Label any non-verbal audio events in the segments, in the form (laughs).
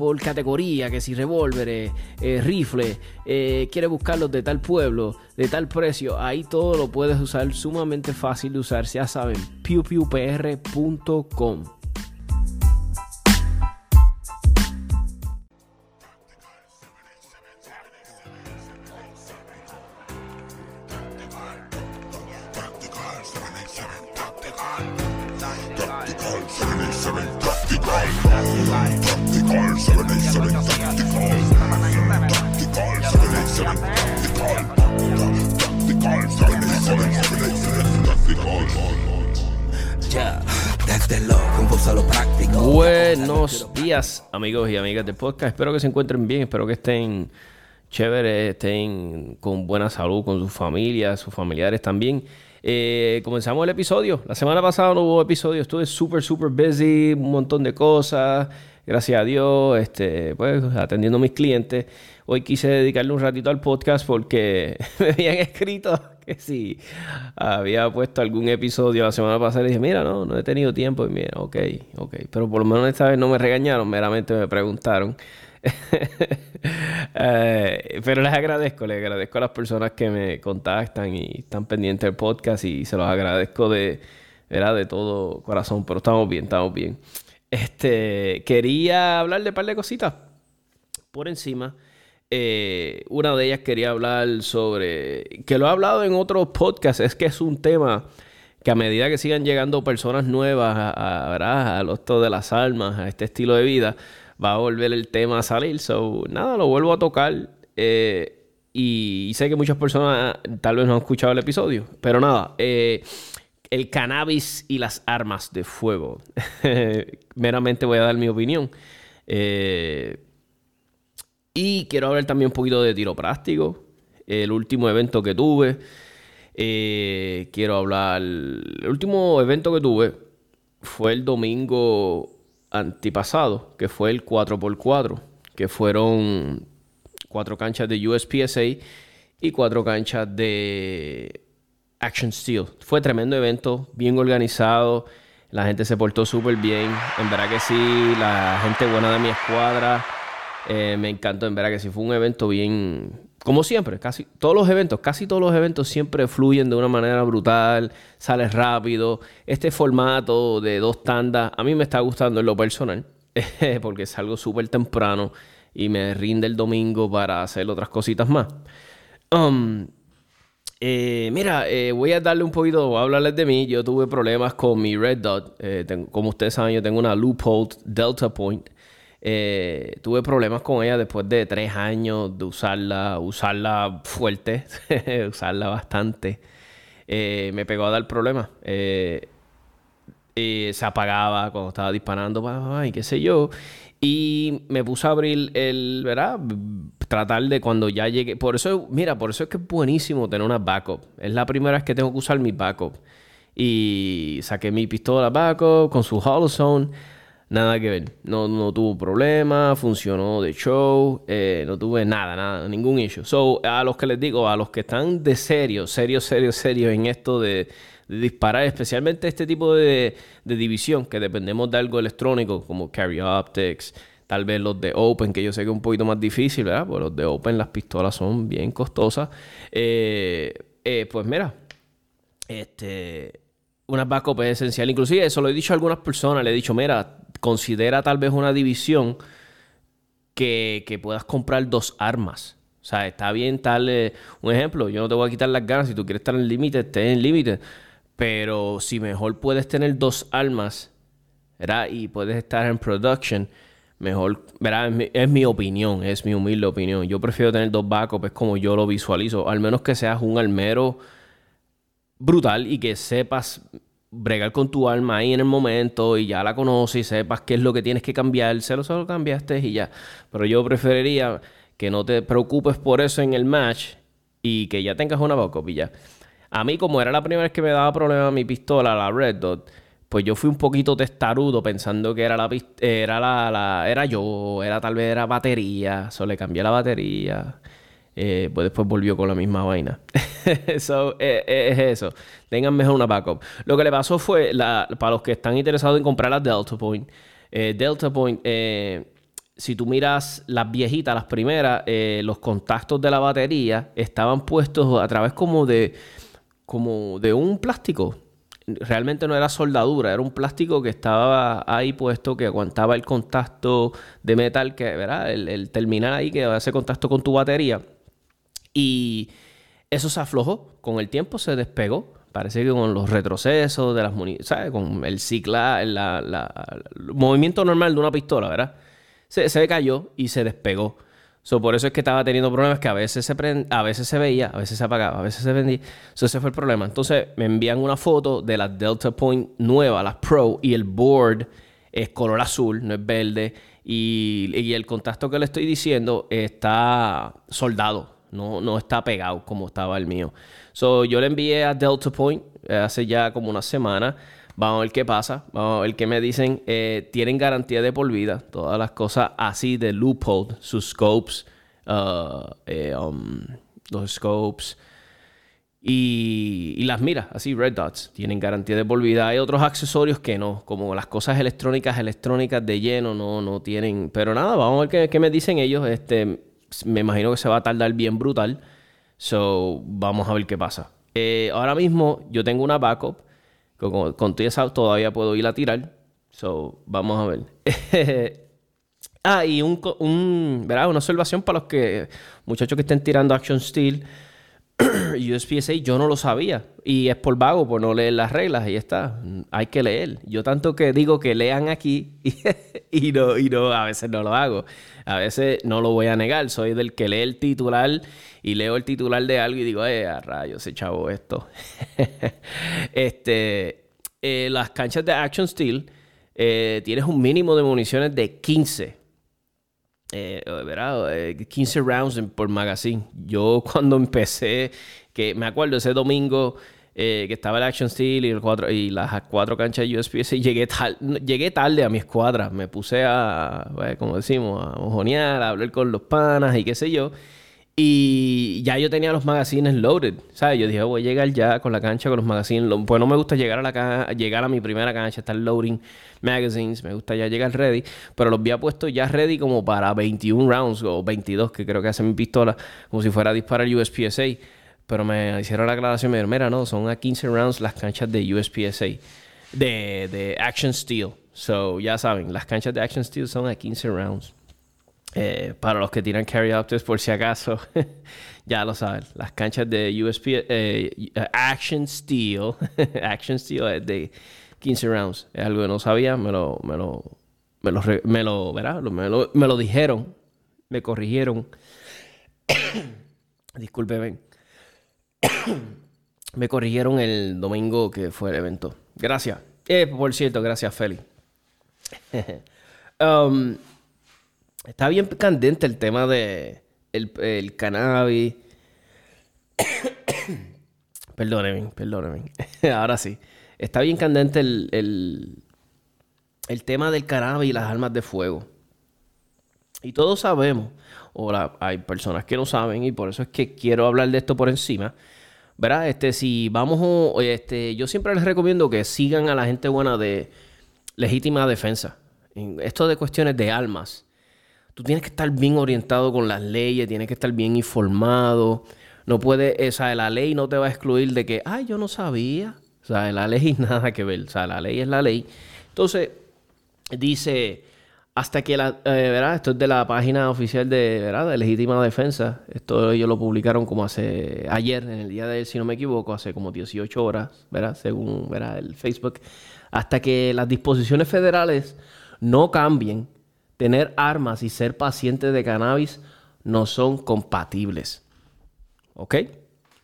por categoría, que si revólveres, eh, rifles, eh, quieres buscarlos de tal pueblo, de tal precio, ahí todo lo puedes usar sumamente fácil de usar, ya saben, pewpewpr.com. amigos y amigas del podcast. Espero que se encuentren bien, espero que estén chéveres, estén con buena salud, con sus familias, sus familiares también. Eh, comenzamos el episodio. La semana pasada no hubo episodio, estuve súper, súper busy, un montón de cosas. Gracias a Dios, este, pues atendiendo a mis clientes. Hoy quise dedicarle un ratito al podcast porque (laughs) me habían escrito (laughs) que si había puesto algún episodio la semana pasada. Y dije, mira, no, no he tenido tiempo. Y mira, ok, ok. Pero por lo menos esta vez no me regañaron, meramente me preguntaron. (laughs) Eh, pero les agradezco, les agradezco a las personas que me contactan y están pendientes del podcast y se los agradezco de, de todo corazón. Pero estamos bien, estamos bien. Este, quería hablar de un par de cositas por encima. Eh, una de ellas quería hablar sobre, que lo he hablado en otros podcasts, es que es un tema que a medida que sigan llegando personas nuevas a, a, a los de las almas, a este estilo de vida, va a volver el tema a salir. So, nada, lo vuelvo a tocar. Eh, y, sé que muchas personas tal vez no han escuchado el episodio. Pero nada, eh, el cannabis y las armas de fuego. (laughs) Meramente voy a dar mi opinión. Eh, y quiero hablar también un poquito de tiro práctico. El último evento que tuve. Eh, quiero hablar. El último evento que tuve fue el domingo antipasado, que fue el 4x4, que fueron cuatro canchas de USPSA y cuatro canchas de Action Steel. Fue tremendo evento, bien organizado. La gente se portó súper bien. En verdad que sí, la gente buena de mi escuadra eh, me encantó, en verdad que sí, fue un evento bien, como siempre, casi todos los eventos, casi todos los eventos siempre fluyen de una manera brutal, sales rápido. Este formato de dos tandas, a mí me está gustando en lo personal, (laughs) porque salgo súper temprano y me rinde el domingo para hacer otras cositas más. Um, eh, mira, eh, voy a darle un poquito, voy a hablarles de mí. Yo tuve problemas con mi Red Dot. como ustedes saben, yo tengo una Loophole Delta Point. Eh, tuve problemas con ella después de tres años de usarla, usarla fuerte, (laughs) usarla bastante. Eh, me pegó a dar problemas. Eh, se apagaba cuando estaba disparando, y qué sé yo. Y me puse a abrir el, ¿verdad? Tratar de cuando ya llegue. Por eso, mira, por eso es que es buenísimo tener una backup. Es la primera vez que tengo que usar mi backup. Y saqué mi pistola backup con su hollow zone Nada que ver. No, no tuvo problema, funcionó de show, eh, no tuve nada, nada, ningún issue. So, a los que les digo, a los que están de serio, serio, serio, serio en esto de, disparar, especialmente este tipo de, división, que dependemos de algo electrónico, como Carry Optics, tal vez los de Open, que yo sé que es un poquito más difícil, ¿verdad? Pues los de Open, las pistolas son bien costosas. Eh, eh, pues mira, este, una backup es esencial. Inclusive eso lo he dicho a algunas personas, le he dicho, mira, considera tal vez una división que, puedas comprar dos armas. O sea, está bien tal... un ejemplo, yo no te voy a quitar las ganas. Si tú quieres estar en el límite, esté en el límite. Pero si mejor puedes tener dos armas, ¿verdad? Y puedes estar en production, mejor, ¿verdad? Es mi, opinión, es mi humilde opinión. Yo prefiero tener dos backups, es como yo lo visualizo. Al menos que seas un almero brutal y que sepas bregar con tu alma ahí en el momento y ya la conoces y sepas qué es lo que tienes que cambiar, se lo solo cambiaste y ya. Pero yo preferiría que no te preocupes por eso en el match y que ya tengas una backup y ya. A mí, como era la primera vez que me daba problema mi pistola, la Red Dot, pues yo fui un poquito testarudo pensando que era la era la, era yo, era tal vez era batería, solo le cambié la batería. Eh, pues después volvió con la misma vaina. (laughs) so, eh, eh, es eso. Tengan mejor una backup. Lo que le pasó fue, la, para los que están interesados en comprar la Delta Point, Delta Point, si tú miras las viejitas, las primeras, los contactos de la batería estaban puestos a través como de, como de un plástico realmente no era soldadura, era un plástico que estaba ahí puesto que aguantaba el contacto de metal, que, ¿verdad? El, terminal ahí que hace contacto con tu batería. Y eso se aflojó, con el tiempo se despegó. Parece que con los retrocesos de las ¿sabes? Con el cicla, el movimiento normal de una pistola, ¿verdad? Se, se cayó y se despegó. So, por eso es que estaba teniendo problemas que a veces se a veces se veía, a veces se apagaba, a veces se vendía. So, ese fue el problema. Entonces me envían una foto de la Delta Point nueva, la Pro, y el board es color azul, no es verde. Y, y el contacto que le estoy diciendo está soldado, no, no está pegado como estaba el mío. So, yo le envié a Delta Point eh, hace ya como una semana. Vamos a ver qué pasa. Vamos a ver qué me dicen. Eh, tienen garantía de por vida. Todas las cosas así de loophole. Sus scopes. Uh, eh, um, los scopes. Y, las miras, así, red dots, tienen garantía de por vida. Hay otros accesorios que no, como las cosas electrónicas, electrónicas de lleno, no, no tienen. Pero nada, vamos a ver qué, me dicen ellos. Este, me imagino que se va a tardar bien brutal. So, vamos a ver qué pasa. Eh, ahora mismo yo tengo una backup con, con esa todavía puedo ir a tirar. So, vamos a ver. (laughs) ah, y un, un, ¿verdad? una observación para los que, muchachos que estén tirando Action Steel. (clears throat) USPSA yo no lo sabía. Y es por vago, por no leer las reglas. Y está. Hay que leer. Yo tanto que digo que lean aquí (laughs) y, no, y no, a veces no lo hago. A veces no lo voy a negar. Soy del que lee el titular y leo el titular de algo y digo, eh, a rayos, ese chavo esto. (laughs) este, eh, las canchas de Action Steel eh, tienes un mínimo de municiones de 15 eh, ¿verdad? 15 eh, rounds por magazine. Yo (laughs) cuando empecé, que me acuerdo ese domingo eh, que estaba el Action Steel y, el cuatro, y las cuatro canchas de USPS, (laughs) llegué, llegué tarde a mi escuadra. Me puse a, como decimos, a mojonear, a hablar con los panas y qué sé yo. Y ya yo tenía los magazines loaded, ¿sabes? Yo dije, voy a llegar ya con la cancha, con los magazines. Pues no me gusta llegar a la llegar a mi primera cancha, estar loading magazines. Me gusta ya llegar ready. Pero los había puesto ya ready como para 21 rounds o 22, que creo que hace mi pistola, como si fuera a disparar USPSA. Pero me hicieron la aclaración, me dijeron, no, son a 15 rounds las canchas de USPSA, de, de Action Steel. So, ya saben, las canchas de Action Steel son a 15 rounds. Eh, para los que tiran carry outers, por si acaso, (laughs) ya lo saben. Las canchas de USP, eh, Action Steel, (laughs) Action Steel es de 15 rounds. Es algo que no sabía, me lo, me lo, me lo, me lo, Me lo, me lo dijeron, me corrigieron. (coughs) Discúlpeme. (coughs) me corrigieron el domingo que fue el evento. Gracias. Eh, por cierto, gracias, Feli. (laughs) um, Está bien candente el tema de el, cannabis. (coughs) perdóneme, perdóneme. (laughs) Ahora sí. Está bien candente el, el, tema del cannabis y las armas de fuego. Y todos sabemos, o hay personas que no saben, y por eso es que quiero hablar de esto por encima. ¿Verdad? Este, si vamos, este, yo siempre les recomiendo que sigan a la gente buena de legítima defensa. esto de cuestiones de armas tú tienes que estar bien orientado con las leyes, tienes que estar bien informado. No puede, o sea, la ley no te va a excluir de que, ay, yo no sabía. O sea, la ley (laughs) nada que ver. O sea, la ley es la ley. Entonces, dice, hasta que la, eh, ¿verdad? Esto es de la página oficial de, ¿verdad? Legítima Defensa. Esto ellos lo publicaron como hace ayer, en el día de él, si no me equivoco, hace como 18 horas, ¿verdad? Según, ¿verdad? El Facebook. Hasta que las disposiciones federales no cambien tener armas y ser paciente de cannabis no son compatibles. ¿Ok?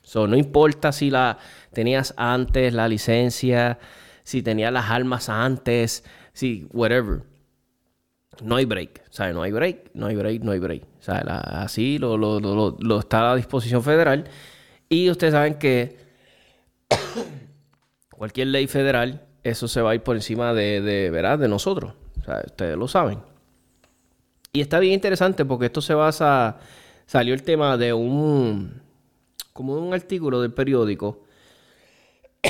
So, no importa si la tenías antes la licencia, si tenías las armas antes, si whatever. No hay break. O no hay break, no hay break, no hay break. O sea, así lo, lo, está a la disposición federal. Y ustedes saben que (coughs) cualquier ley federal, eso se va a ir por encima de, de, ¿verdad? de nosotros. Ustedes lo saben. Y está bien interesante porque esto se basa, salió el tema de un, como un artículo del periódico. (coughs)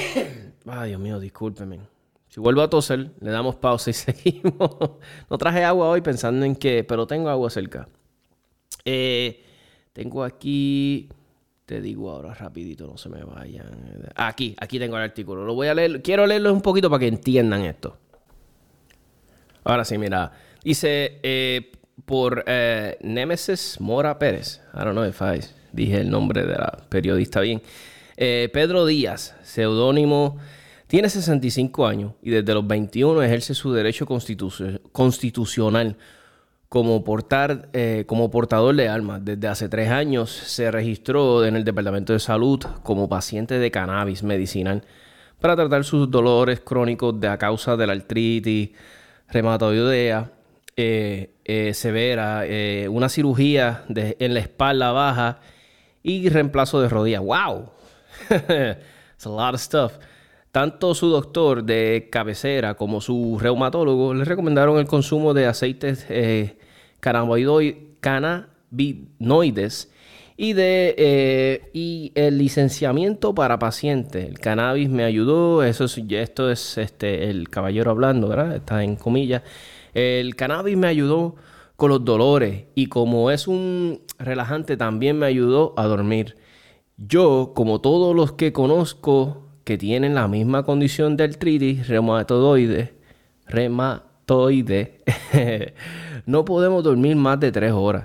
Ay, Dios mío, discúlpeme. Si vuelvo a toser, le damos pausa y (laughs) seguimos. no traje agua hoy pensando en que, pero tengo agua cerca. Eh, tengo aquí, te digo ahora rapidito, no se me vayan. Aquí, aquí tengo el artículo. Lo voy a leer, quiero leerlo un poquito para que entiendan esto. Ahora sí, mira. Dice, eh, por eh, Mora Pérez. I don't know if I dije el nombre de la periodista bien. Eh, Pedro Díaz, seudónimo, tiene 65 años y desde los 21 ejerce su derecho constitucional como, portar, eh, como portador de armas. Desde hace tres años se registró en el Departamento de Salud como paciente de cannabis medicinal para tratar sus dolores crónicos de a causa de la artritis, reumatoidea eh, eh, severa, eh, una cirugía en la espalda baja y reemplazo de rodilla. ¡Wow! (laughs) It's a lot of stuff. Tanto su doctor de cabecera como su reumatólogo le recomendaron el consumo de aceites cannabinoides y de y el licenciamiento para pacientes. El cannabis me ayudó, eso es, esto es este el caballero hablando, ¿verdad? Está en comillas. El cannabis me ayudó con los dolores y como es un relajante también me ayudó a dormir. Yo, como todos los que conozco que tienen la misma condición de artritis reumatoide, reumatoide, (laughs) no podemos dormir más de tres horas.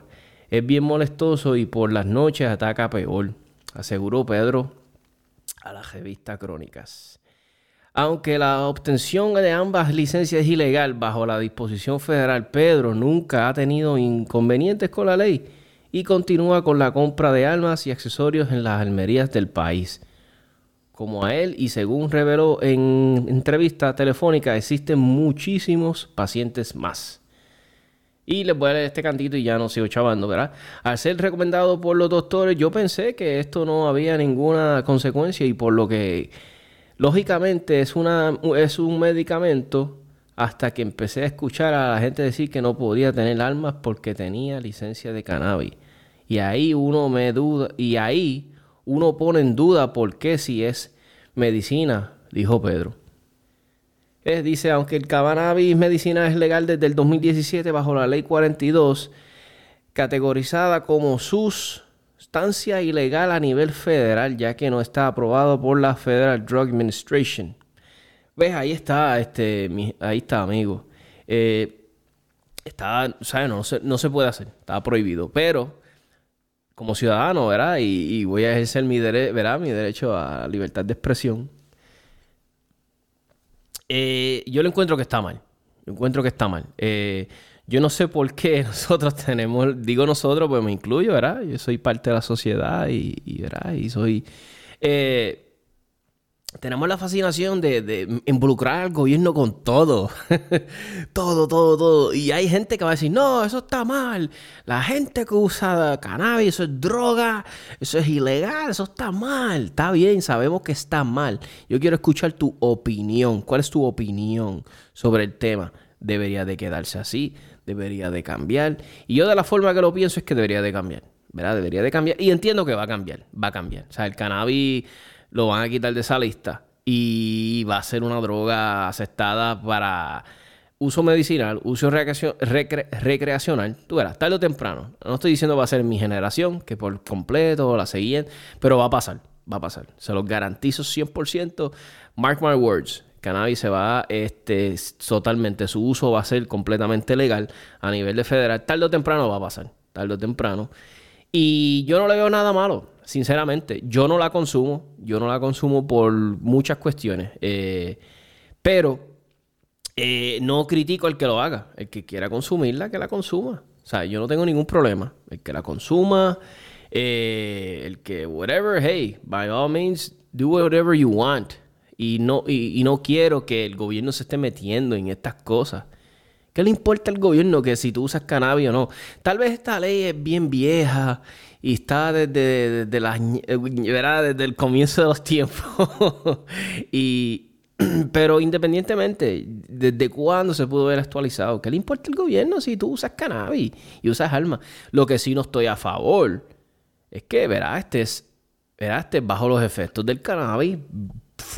Es bien molestoso y por las noches ataca peor, aseguró Pedro a la revista Crónicas. Aunque la obtención de ambas licencias es ilegal bajo la disposición federal, Pedro nunca ha tenido inconvenientes con la ley y continúa con la compra de armas y accesorios en las almerías del país. Como a él y según reveló en entrevista telefónica, existen muchísimos pacientes más. Y les voy a leer este cantito y ya no sigo chavando, ¿verdad? Al ser recomendado por los doctores, yo pensé que esto no había ninguna consecuencia y por lo que Lógicamente es, una, es un medicamento hasta que empecé a escuchar a la gente decir que no podía tener armas porque tenía licencia de cannabis. Y ahí uno me duda, y ahí uno pone en duda por qué si es medicina, dijo Pedro. dice, aunque el cannabis medicina es legal desde el 2017 bajo la ley 42, categorizada como sus sustancia ilegal a nivel federal, ya que no está aprobado por la Federal Drug Administration. ¿Ves? Ahí está, este, ahí está, amigo. Eh, está, ¿sabes? No, se, no se puede hacer, está prohibido. Pero, como ciudadano, ¿verdad? Y, voy a ejercer mi, ¿verdad? mi derecho a libertad de expresión. Eh, yo lo encuentro que está mal. Yo encuentro que está mal. Eh, yo no sé por qué (laughs) nosotros tenemos, digo nosotros, pues me incluyo, ¿verdad? Yo soy parte de la sociedad y, ¿verdad? Y soy... Eh, tenemos la fascinación de, involucrar al gobierno con todo. (laughs) todo, todo, todo. Y hay gente que va a decir, no, eso está mal. La gente que usa cannabis, eso es droga, eso es ilegal, eso está mal. Está bien, sabemos que está mal. Yo quiero escuchar tu opinión. ¿Cuál es tu opinión sobre el tema? ¿Debería de quedarse así? Debería de cambiar. Y yo de la forma que lo pienso es que debería de cambiar, ¿verdad? Debería de cambiar. Y entiendo que va a cambiar, va a cambiar. O sea, el cannabis lo van a quitar de esa lista y va a ser una droga aceptada para uso medicinal, uso recreacional. Tú verás, tarde o temprano. No estoy diciendo va a ser mi generación, que por completo la siguiente, pero va a pasar, va a pasar. Se los garantizo 100%. Mark my words cannabis se va, este, totalmente, su uso va a ser completamente legal a nivel de federal. Tarde o temprano va a pasar, tarde o temprano. Y yo no le veo nada malo, sinceramente. Yo no la consumo, yo no la consumo por muchas cuestiones. Eh, pero eh, no critico al que lo haga. El que quiera consumirla, que la consuma. O sea, yo no tengo ningún problema. El que la consuma, eh, el que, whatever, hey, by all means, do whatever you want. Y no, y, no quiero que el gobierno se esté metiendo en estas cosas. ¿Qué le importa al gobierno que si tú usas cannabis o no? Tal vez esta ley es bien vieja y está desde, desde, desde el comienzo de los tiempos. (laughs) y, (clears throat) Pero independientemente, ¿desde cuándo se pudo ver actualizado? ¿Qué le importa el gobierno si tú usas cannabis y usas armas? Lo que sí no estoy a favor es que, verás, estés, verás, estés bajo los efectos del cannabis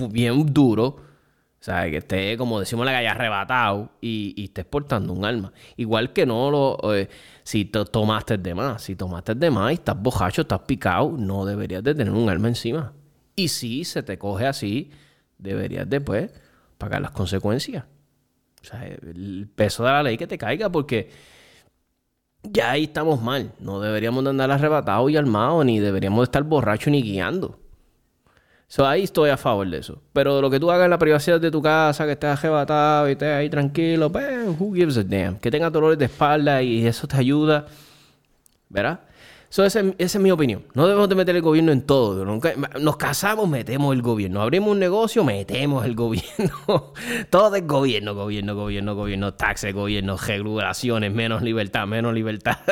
bien duro. O sea, que esté, como decimos la calle, arrebatado y, y estés portando un arma. Igual que no lo... Eh, si tomaste de más. Si tomaste de más y estás bojacho, estás picado, no deberías de tener un arma encima. Y si se te coge así deberías después pagar las consecuencias. O sea, el peso de la ley que te caiga porque ya ahí estamos mal. No deberíamos de andar arrebatados y armados, ni deberíamos estar borrachos ni guiando. So, ahí estoy a favor de eso. Pero lo que tú hagas en la privacidad de tu casa, que estés arrebatado y estés ahí tranquilo, pues, who gives a damn? Que tengas dolores de espalda y eso te ayuda. ¿Verdad? So, esa, es mi opinión. No debemos de meter el gobierno en todo. nos casamos, metemos el gobierno. Abrimos un negocio, metemos el (laughs) gobierno. todo es gobierno, gobierno, gobierno, gobierno, taxes, gobierno, regulaciones, menos libertad, menos libertad. (laughs)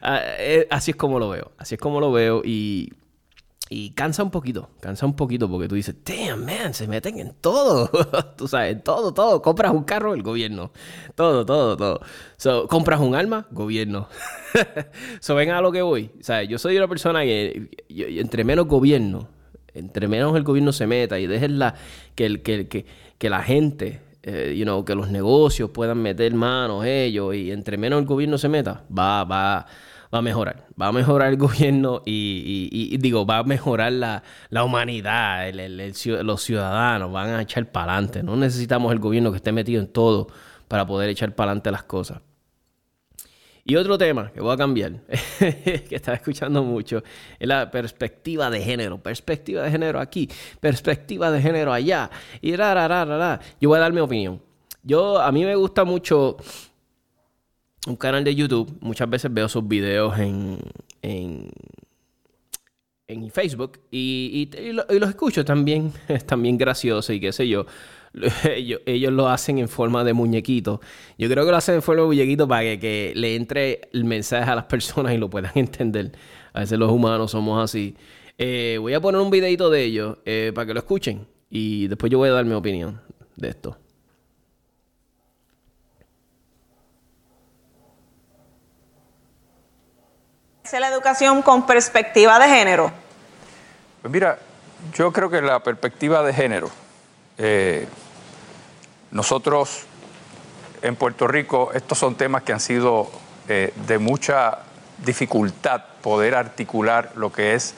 Ah, eh, así es como lo veo. Así es como lo veo y y cansa un poquito, cansa un poquito porque tú dices, damn, man, se meten en todo. (laughs) tú sabes, todo, todo. Compras un carro, el gobierno. Todo, todo, todo. So, compras un arma, gobierno. (laughs) so, ven a lo que voy. O yo soy una persona que, entre menos gobierno, entre menos el gobierno se meta y dejes la, que, el, que, que, que la gente, eh, you know, que los negocios puedan meter manos ellos y entre menos el gobierno se meta, va, va va a mejorar. Va a mejorar el (laughs) gobierno y, digo, va a mejorar la, humanidad, los ciudadanos van a echar para adelante. No necesitamos el gobierno que esté metido en todo para poder echar para adelante las cosas. Y otro tema que voy a cambiar, (laughs) que estaba escuchando mucho, es la perspectiva de género. Perspectiva de género aquí, perspectiva de género allá. Y ra, ra, ra, ra, Yo voy a dar mi opinión. Yo, a mí me gusta mucho un canal de YouTube, muchas veces veo sus videos en, en, en Facebook y, y, los escucho también, (laughs) también gracioso y qué sé yo. (laughs) Ellos, lo hacen en forma de muñequito. Yo creo que lo hacen en forma de muñequito para que, le entre el mensaje a las (laughs) personas y lo puedan entender. A veces los humanos somos así. Eh, voy a poner un videito de ellos eh, para que lo escuchen y después yo voy a dar mi opinión de esto. La educación con perspectiva de género? Pues mira, yo creo que la perspectiva de género, eh, nosotros en Puerto Rico, estos son temas que han sido eh, de mucha dificultad poder articular lo que es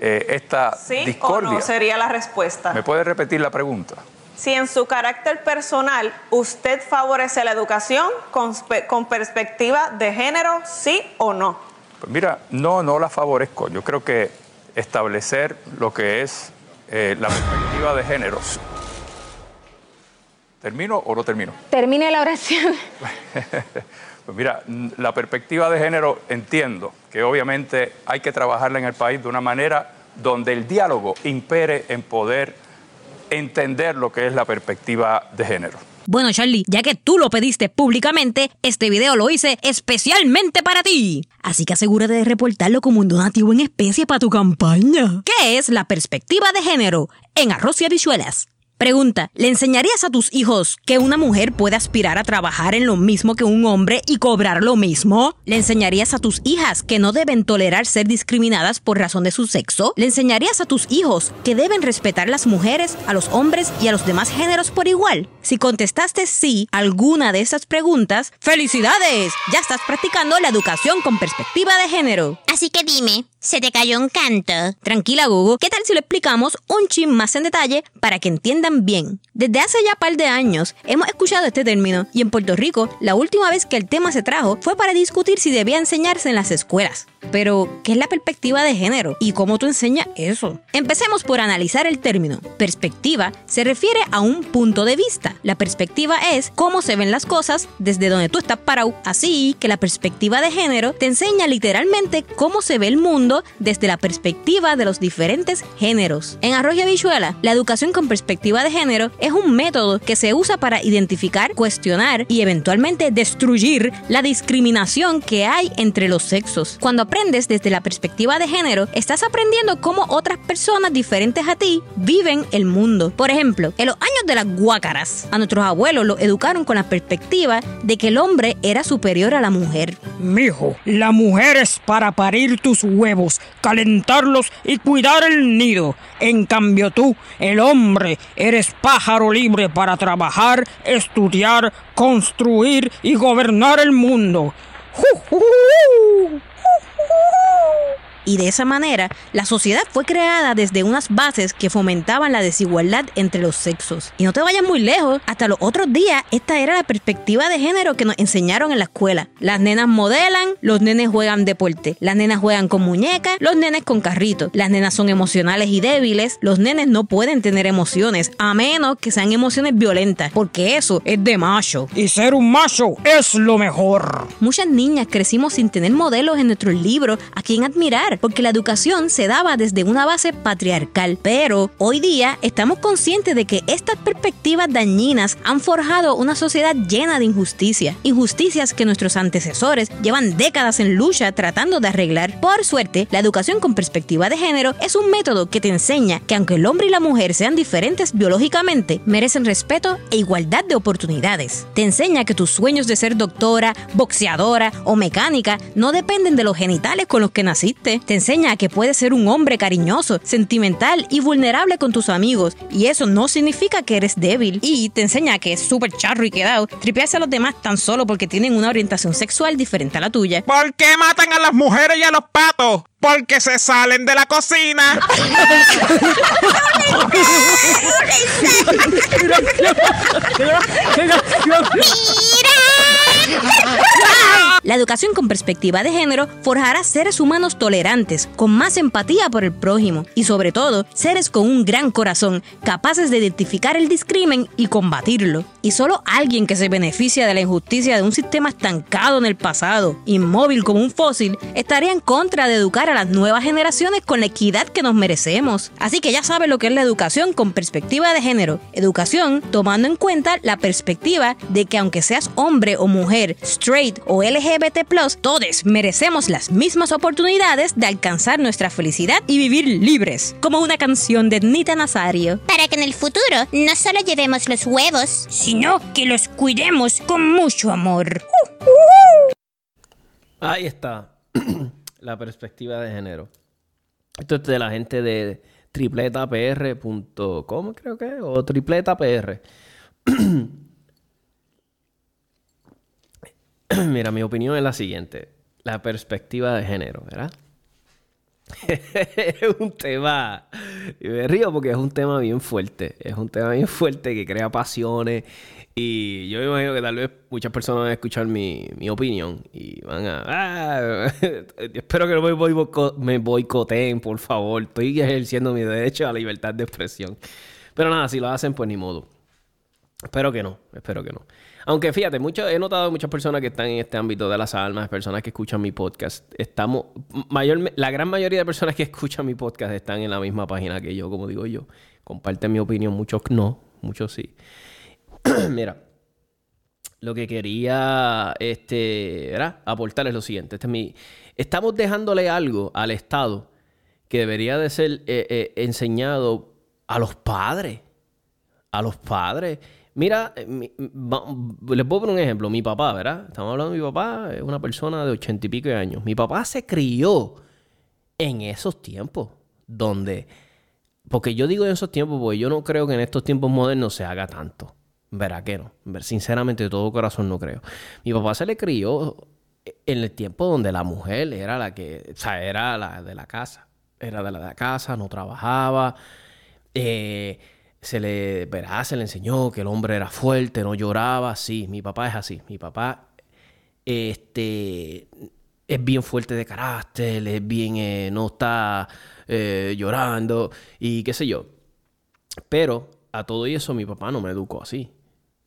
eh, esta ¿Sí discordia. O no sería la respuesta. ¿Me puede repetir la pregunta? Si en su carácter personal usted favorece la educación con, con perspectiva de género, sí o no. Pues mira, no, no la favorezco. Yo creo que establecer lo que es eh, la perspectiva de géneros. ¿Termino o no termino? Termine la oración. (laughs) pues mira, la perspectiva de género entiendo que obviamente hay que trabajarla en el país de una manera donde el diálogo impere en poder entender lo que es la perspectiva de género. Bueno, Charlie, ya que tú lo pediste públicamente, este video lo hice especialmente para ti. Así que asegúrate de reportarlo como un donativo en especie para tu campaña. ¿Qué es la perspectiva de género en arroz y habichuelas? Pregunta, ¿le enseñarías a tus hijos que una mujer puede aspirar a trabajar en lo mismo que un hombre y cobrar lo mismo? ¿Le enseñarías a tus hijas que no deben tolerar ser discriminadas por razón de su sexo? ¿Le enseñarías a tus hijos que deben respetar a las mujeres, a los hombres y a los demás géneros por igual? Si contestaste sí a alguna de esas preguntas, ¡felicidades! Ya estás practicando la educación con perspectiva de género. Así que dime, ¿se te cayó un canto? Tranquila, Google. ¿Qué tal si lo explicamos un chin más en detalle para que entiendan bien. Desde hace ya par de años hemos escuchado este término y en Puerto Rico la última vez que el tema se trajo fue para discutir si debía enseñarse en las escuelas. Pero, ¿qué es la perspectiva de género y cómo tú enseñas eso? Empecemos por analizar el término. Perspectiva se refiere a un punto de vista. La perspectiva es cómo se ven las cosas desde donde tú estás parado. Así que la perspectiva de género te enseña literalmente cómo se ve el mundo desde la perspectiva de los diferentes géneros. En Arroyo Bichuela, la educación con perspectiva de género es un método que se usa para identificar, cuestionar y eventualmente destruir la discriminación que hay entre los sexos. Cuando aprendes desde la perspectiva de género, estás aprendiendo cómo otras personas diferentes a ti viven el mundo. Por ejemplo, en los años de las guácaras, a nuestros abuelos los educaron con la perspectiva de que el hombre era superior a la mujer. Mijo, la mujer es para parir tus huevos, calentarlos y cuidar el nido. En cambio tú, el hombre, eres pájaro libre para trabajar, estudiar, construir y gobernar el mundo. Y de esa manera la sociedad fue creada desde unas bases que fomentaban la desigualdad entre los sexos. Y no te vayas muy lejos, hasta los otros días esta era la perspectiva de género que nos enseñaron en la escuela. Las nenas modelan, los nenes juegan deporte, las nenas juegan con muñecas, los nenes con carritos, las nenas son emocionales y débiles, los nenes no pueden tener emociones a menos que sean emociones violentas, porque eso es de macho. Y ser un macho es lo mejor. Muchas niñas crecimos sin tener modelos en nuestros libros a quien admirar porque la educación se daba desde una base patriarcal. Pero hoy día estamos conscientes de que estas perspectivas dañinas han forjado una sociedad llena de injusticia, injusticias que nuestros antecesores llevan décadas en lucha tratando de arreglar. Por suerte, la educación con perspectiva de género es un método que te enseña que aunque el hombre y la mujer sean diferentes biológicamente, merecen respeto e igualdad de oportunidades. Te enseña que tus sueños de ser doctora, boxeadora o mecánica no dependen de los genitales con los que naciste. Te enseña que puedes ser un hombre cariñoso, sentimental y vulnerable con tus amigos. Y eso no significa que eres débil. Y te enseña que es súper charro y quedado tripearse a los demás tan solo porque tienen una orientación sexual diferente a la tuya. ¿Por qué matan a las mujeres y a los patos? Porque se salen de la cocina. (laughs) (laughs) (laughs) La educación con perspectiva de género forjará seres humanos tolerantes, con más empatía por el prójimo y sobre todo seres con un gran corazón, capaces de identificar el discrimen y combatirlo. Y solo alguien que se beneficia de la injusticia de un sistema estancado en el pasado, inmóvil como un fósil, estaría en contra de educar a las nuevas generaciones con la equidad que nos merecemos. Así que ya sabes lo que es la educación con perspectiva de género. Educación tomando en cuenta la perspectiva de que aunque seas hombre o mujer, straight o LGBT+, todos merecemos las mismas oportunidades de alcanzar nuestra felicidad y vivir libres, como una canción de Nita Nazario. Para que en el futuro no solo llevemos los huevos, sino que los cuidemos con mucho amor. Ahí está. (clears throat) la perspectiva de género. Esto es de la gente de tripletapr.com, creo que, o tripletapr. (clears throat) (clears throat) Mira, mi opinión es la siguiente. La perspectiva de género, ¿verdad? (laughs) es un tema. Y me río porque es un tema bien fuerte. Es un tema bien fuerte que crea pasiones. Y yo me imagino que tal vez muchas personas van a escuchar mi, opinión y van a. Ah, (laughs) espero que no me, me boicoteen, por favor. Estoy ejerciendo mi derecho a la libertad de expresión. Pero nada, si lo hacen, pues ni modo. Espero que no, espero que no. Aunque fíjate, mucho, he notado muchas personas que están en este ámbito de las almas, personas que escuchan mi podcast. Estamos, mayor, la gran mayoría de personas que (laughs) escuchan mi podcast están en la misma página que yo, como digo yo. Comparten mi opinión, muchos no, muchos sí. (clears throat) Mira, lo que quería este, ¿verdad? aportar es lo siguiente. Este estamos dejándole algo al Estado que debería de ser eh, eh, enseñado a los padres. A los padres Mira, eh, les puedo poner un ejemplo. Mi papá, ¿verdad? Estamos hablando de mi papá, es una persona de ochenta y pico de años. Mi papá se crió en esos tiempos donde... Porque yo digo en esos tiempos porque yo no creo que en estos tiempos modernos se haga tanto. Verá que no. Sinceramente, de todo corazón no creo. Mi papá se le crió en el tiempo donde la mujer era la que... O sea, era la de la casa. Era de la de la casa, no trabajaba. Eh se le, verá, se le enseñó que el hombre era fuerte, no lloraba. Sí, mi papá es así. Mi papá este, es bien fuerte de carácter, es bien, eh, no está eh, llorando y qué sé yo. Pero a todo eso mi papá no me educó así.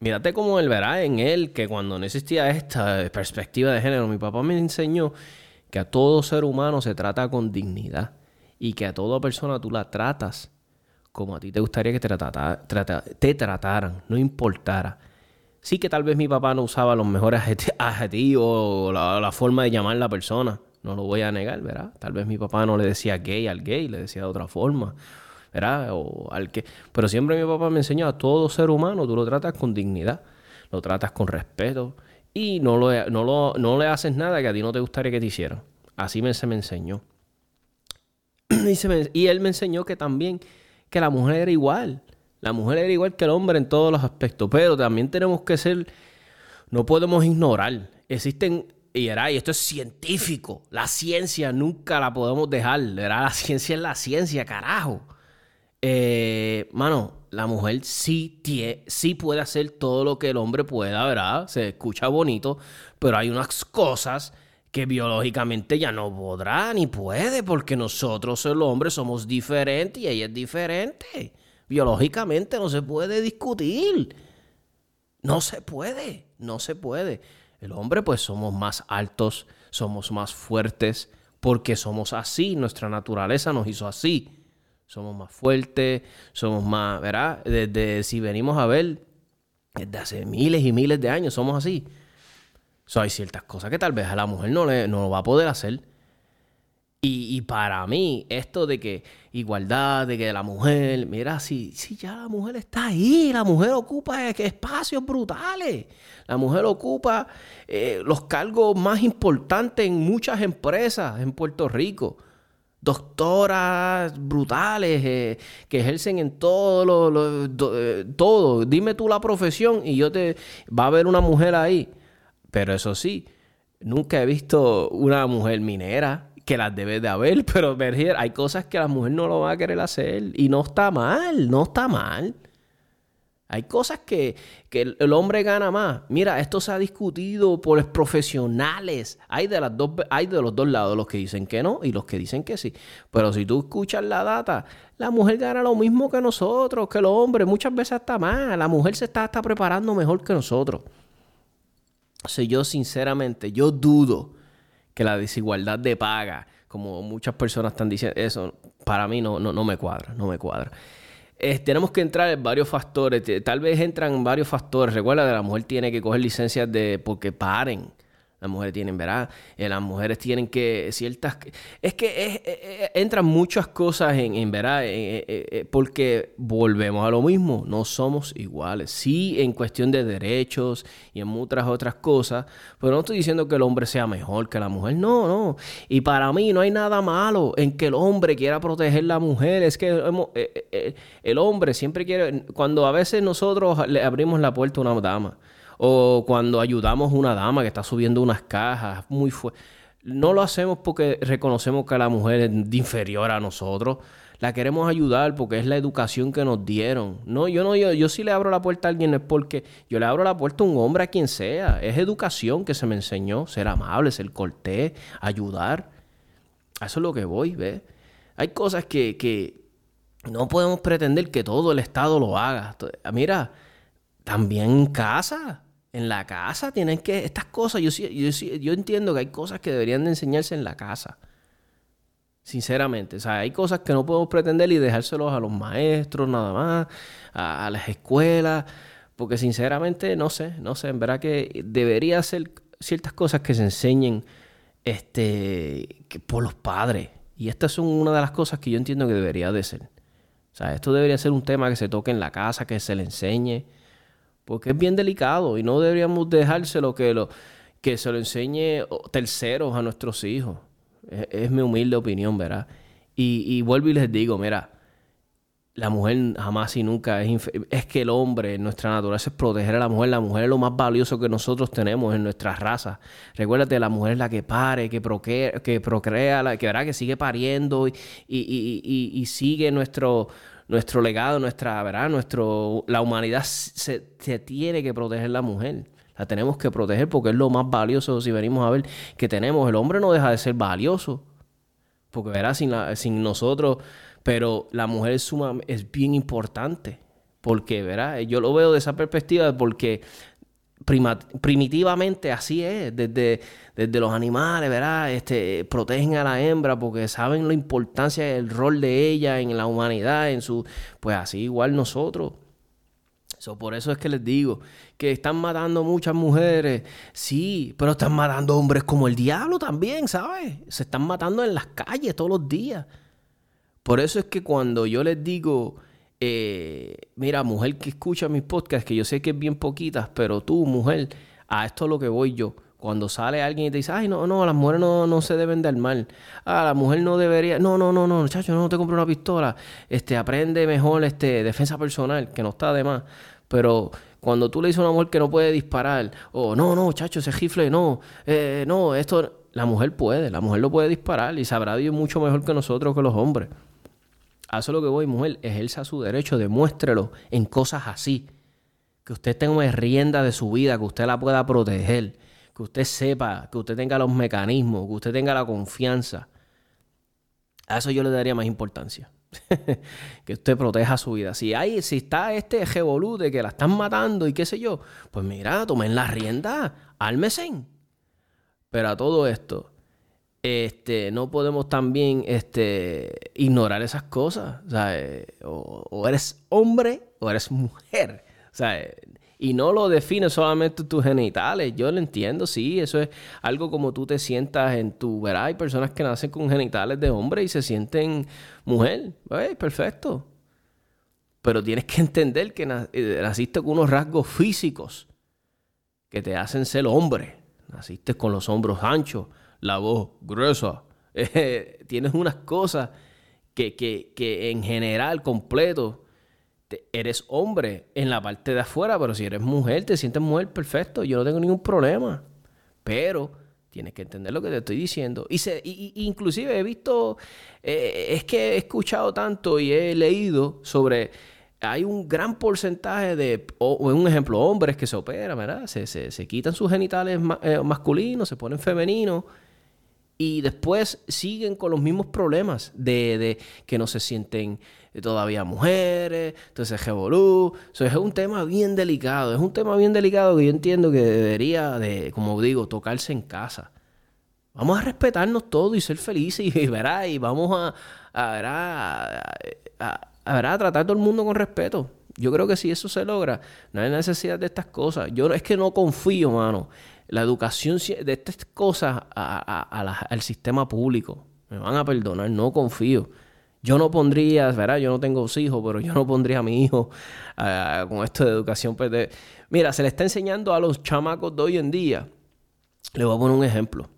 Mírate cómo él verá en él que cuando no existía esta perspectiva de género, mi papá me enseñó que a todo ser humano se trata con dignidad y que a toda persona tú la tratas como a ti te gustaría que te, te trataran, no importara. Sí que tal vez mi papá no usaba los mejores adjetivos o la, forma de llamar a la persona, no lo voy a negar, ¿verdad? Tal vez mi papá no le decía gay al gay, le decía de otra forma, ¿verdad? O al que... Pero siempre mi papá me enseñó a todo ser humano, tú lo tratas con dignidad, lo tratas con respeto y no, lo, no, no le haces nada que a ti no te gustaría que te hicieran. Así me, se me enseñó. (clears throat) y él me enseñó que también que la mujer era igual. La mujer era igual que el hombre en todos los aspectos, pero también tenemos que ser, no podemos ignorar. Existen, y, era, y esto es científico, la ciencia nunca la podemos dejar, era la ciencia es la ciencia, carajo. Eh, mano, la mujer sí, tie, sí puede hacer todo lo que el hombre pueda, ¿verdad? Se escucha bonito, pero hay unas cosas que biológicamente ya no podrá ni puede, porque nosotros, el hombre, somos diferentes y ella es diferente. Biológicamente no se puede discutir. No se puede, no se puede. El hombre, pues somos más altos, somos más fuertes, porque somos así, nuestra naturaleza nos hizo así. Somos más fuertes, somos más, ¿verdad? Desde si venimos a ver, desde hace miles y miles de años somos así. So, hay ciertas cosas que tal vez a la mujer no, le, no lo va a poder hacer. Y, para mí, esto de que igualdad, de que la mujer, mira, si, si ya la mujer está ahí, la mujer ocupa espacios brutales. La mujer ocupa eh, los cargos más importantes en muchas empresas en Puerto Rico. Doctoras brutales eh, que ejercen en todo lo, eh, todo. Dime tú la profesión y yo te va a haber una mujer ahí. Pero eso sí, nunca he visto una mujer minera que las debe de haber, (laughs) pero hay cosas que la mujer no lo va a querer hacer y no está mal, no está mal. Hay cosas que, el hombre gana más. Mira, esto se ha discutido por los profesionales. Hay de, las dos, hay de los dos lados, los que dicen que no y los que dicen que sí. Pero si tú escuchas la data, la mujer gana lo mismo que nosotros, que el hombre. Muchas veces está más. La mujer se está, está preparando mejor que nosotros. O sea, yo sinceramente, yo dudo que la desigualdad de paga, como muchas personas están diciendo, eso para mí no, no, no me cuadra, no me cuadra. tenemos que entrar en varios factores, tal vez entran varios factores. Recuerda que la mujer tiene que coger licencias de porque paren. Las mujeres tienen, ¿verdad? Eh, las mujeres tienen que ciertas... Es que entran muchas cosas en, en ¿verdad? porque volvemos a lo mismo, no somos iguales. Sí, en cuestión de derechos y en muchas otras cosas, pero no estoy diciendo que el hombre sea mejor que la mujer, no, no. Y para mí no hay nada malo en que el hombre quiera proteger a la mujer. Es que eh, eh, el hombre siempre quiere... Cuando a veces nosotros le abrimos la puerta a una dama, o cuando ayudamos a una dama que está subiendo unas cajas muy fuerte. No lo hacemos porque reconocemos que la mujer es inferior a nosotros. La queremos ayudar porque es la educación que nos dieron. No, yo no, yo, yo si le abro la puerta a alguien es porque yo le abro la puerta a un hombre, a quien sea. Es educación que se me enseñó, ser amable, ser cortés, ayudar. eso es lo que voy, ¿ves? Hay cosas que, que no podemos pretender que todo el Estado lo haga. Mira, también en casa en la casa tienen que, estas cosas, yo, yo, yo entiendo que hay cosas que deberían de enseñarse en la casa. Sinceramente, o sea, hay cosas que no podemos pretender y dejárselos a los maestros nada más, a, las escuelas, porque sinceramente no sé, no sé, en verdad que debería ser ciertas cosas que se enseñen este, por los padres. Y estas son una de las cosas que yo entiendo que debería de ser. O sea, esto debería ser un tema que se toque en la casa, que se le enseñe porque es bien delicado y no deberíamos dejárselo que, lo, que se lo enseñe terceros a nuestros hijos. Es, mi humilde opinión, ¿verdad? Y, vuelvo y les digo, mira, la mujer jamás y nunca es es que el hombre, nuestra naturaleza es proteger a la mujer. La mujer es lo más valioso que nosotros tenemos en nuestra raza. Recuérdate, la mujer es la que pare, que procrea, que, procrea, la, que, ¿verdad? que sigue pariendo y sigue nuestro nuestro legado, nuestra, ¿verdad? Nuestro, la humanidad se, tiene que proteger la mujer. La tenemos que proteger porque es lo más valioso, si venimos a ver, que tenemos. El hombre no deja de ser valioso. Porque, verá, sin, sin nosotros, pero la mujer es, es bien importante. Porque, verá, yo lo veo de esa perspectiva porque primitivamente así es, desde, desde los animales, ¿verdad? Este, protegen a la hembra porque saben la importancia del rol de ella en la humanidad, en su, pues así igual nosotros. So, por eso es que les digo que están matando muchas mujeres, sí, pero están matando hombres como el diablo también, ¿sabes? Se están matando en las calles todos los días. Por eso es que cuando yo les digo, eh, mira, mujer que escucha mis podcasts, que yo sé que es bien poquitas, pero tú, mujer, a esto es lo que voy yo. Cuando sale alguien y te dice, ay, no, no, las mujeres no, no se deben dar mal. Ah, la mujer no debería. No, no, no, no, muchacho, no te compro una pistola. Este, aprende mejor este, defensa personal, que no está de más. Pero cuando tú le dices a una mujer que no puede disparar, o no, no, chacho, ese rifle, no, eh, no, esto. La mujer puede, la mujer lo puede disparar y sabrá Dios mucho mejor que nosotros, que los hombres. A lo que voy, mujer. Ejerza su derecho, demuéstrelo en cosas así. Que usted tenga rienda de su vida, que usted la pueda proteger, que usted sepa, que usted tenga los mecanismos, que usted tenga la confianza. A eso yo le daría más importancia. (laughs) que usted proteja su vida. Si hay, si está este revolú de que la están matando y qué sé yo, pues mira, tomen la rienda, álmesen. Pero a todo esto, este, no podemos también este, ignorar esas cosas. O, o, eres hombre o eres mujer. Y no lo define solamente tus genitales. Yo lo entiendo, sí. Eso es algo como tú te sientas en tu... Verá, hay personas que nacen con genitales de hombre y se sienten mujer. Perfecto. Pero tienes que entender que eh, naciste con unos rasgos físicos que te hacen ser hombre. Naciste con los hombros anchos, la voz gruesa. (laughs) Eh, tienes unas cosas que, que, que en general, completo, eres hombre en la parte de afuera, pero si eres mujer, te sientes mujer, perfecto. Yo no tengo ningún problema. Pero tienes que entender lo que te estoy diciendo. Y, se, y- y- inclusive he visto, eh, es que he escuchado tanto y he leído sobre, hay un gran porcentaje de, o, un ejemplo, hombres que se operan, ¿verdad? Se, se- se quitan sus genitales eh, masculinos, se ponen femeninos y después siguen con los mismos problemas de, de que no se sienten todavía mujeres, entonces revolú. Es un tema bien delicado, es un tema bien delicado que yo entiendo que debería de, como digo, tocarse en casa. Vamos a respetarnos todos y ser felices y, (laughs) verá, y vamos a, a, verá, a, verá, tratar a todo el mundo con respeto. Yo creo que si eso se logra, no hay necesidad de estas cosas. Yo es que no confío, mano, la educación ci- de estas cosas al sistema público. Me van a perdonar, no confío. Yo no pondría, ¿verdad? Yo no tengo hijos, pero yo no pondría a mi hijo con esto de educación. pues, Mira, se le está enseñando a los chamacos de hoy en día. Le voy a poner un ejemplo.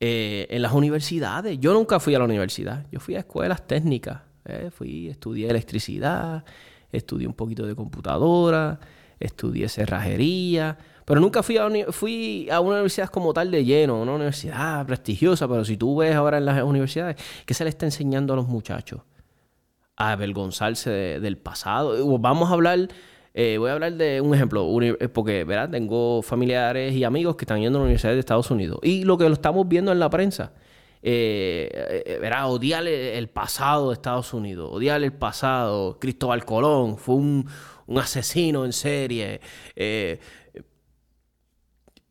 Eh, en las universidades, yo nunca fui a la universidad, yo fui a escuelas técnicas, eh, fui, estudié electricidad, estudié un poquito de computadora, estudié cerrajería, pero nunca fui a, fui a una universidad como tal de lleno, una universidad prestigiosa, pero si tú ves ahora en las universidades, ¿qué se le está enseñando a los muchachos? A avergonzarse de- del pasado. O Vamos a hablar, eh, voy a hablar de un ejemplo, eh, porque, ¿verdad? Tengo familiares y amigos que están yendo a la Universidad de Estados Unidos. Y lo que lo estamos viendo en la prensa, eh, eh, ¿verdad? Odiar el pasado de Estados Unidos, odiar el pasado. Cristóbal Colón fue un, un asesino en serie.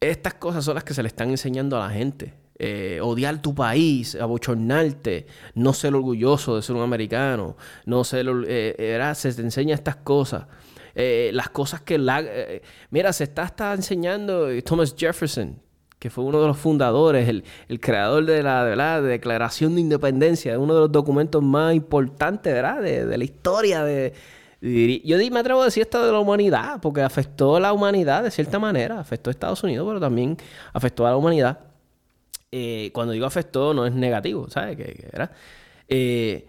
Estas cosas son las que se le están enseñando a la gente. Eh, odiar tu país, abochornarte, no ser orgulloso de ser un americano, no ser, eh, ¿verdad? se te enseña estas cosas. Eh, las cosas que la, eh, mira, se está, está enseñando Thomas Jefferson, que fue uno de los fundadores, el, el creador de la, de la Declaración de Independencia, uno de los documentos más importantes ¿verdad? De, la historia de, yo me atrevo a decir esto de la humanidad, porque afectó a la humanidad de cierta manera, afectó a Estados Unidos, pero también afectó a la humanidad. Eh, cuando digo afectó, no es negativo, ¿sabes? Que, que era. Eh,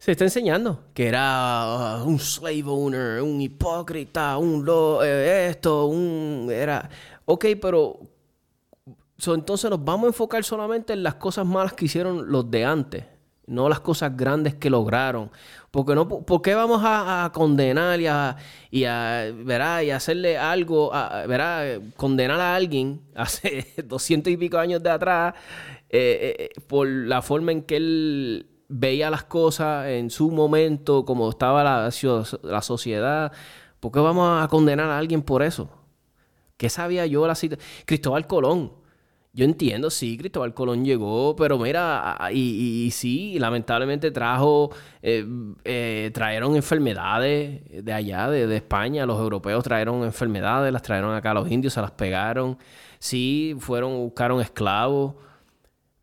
se está enseñando que era uh, un slave owner, un hipócrita, un lo, eh, esto, un. Era. Ok, pero. so, entonces nos vamos a enfocar solamente en las cosas malas que hicieron los de antes, no las cosas grandes que lograron. Porque no, ¿Por qué vamos a, condenar y a, y a, verá, y hacerle algo, a, verá, condenar a alguien (laughs) hace doscientos y pico años de atrás eh, eh, por la forma en que él veía las cosas en su momento, como estaba la, la sociedad? ¿Por qué vamos a condenar a alguien por eso? ¿Qué sabía yo la cita? Cristóbal Colón. Yo entiendo, sí, Cristóbal Colón llegó, pero mira, y, sí, lamentablemente trajo, eh, eh, trajeron enfermedades de allá, de, España, los europeos trajeron enfermedades, las trajeron acá los indios, se las pegaron, sí, fueron, buscaron esclavos.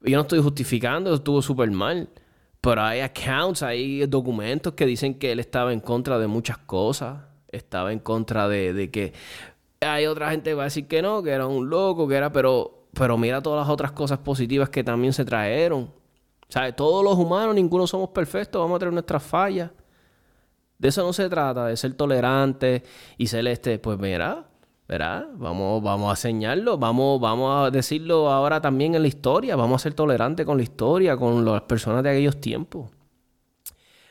Yo no estoy justificando, estuvo súper mal, pero hay accounts, hay documentos que dicen que él estaba en contra de muchas cosas, estaba en contra de, de que... Hay otra gente que va a decir que no, que era un loco, que era, pero pero mira todas las otras cosas positivas que también se trajeron. ¿Sabes? Todos los humanos, ninguno somos perfectos, vamos a tener nuestras fallas. De eso no se trata, de ser tolerante y ser este, pues mira, ¿verdad? Vamos, vamos a enseñarlo, vamos, vamos a decirlo ahora también en la historia, vamos a ser tolerantes con la historia, con las personas de aquellos tiempos.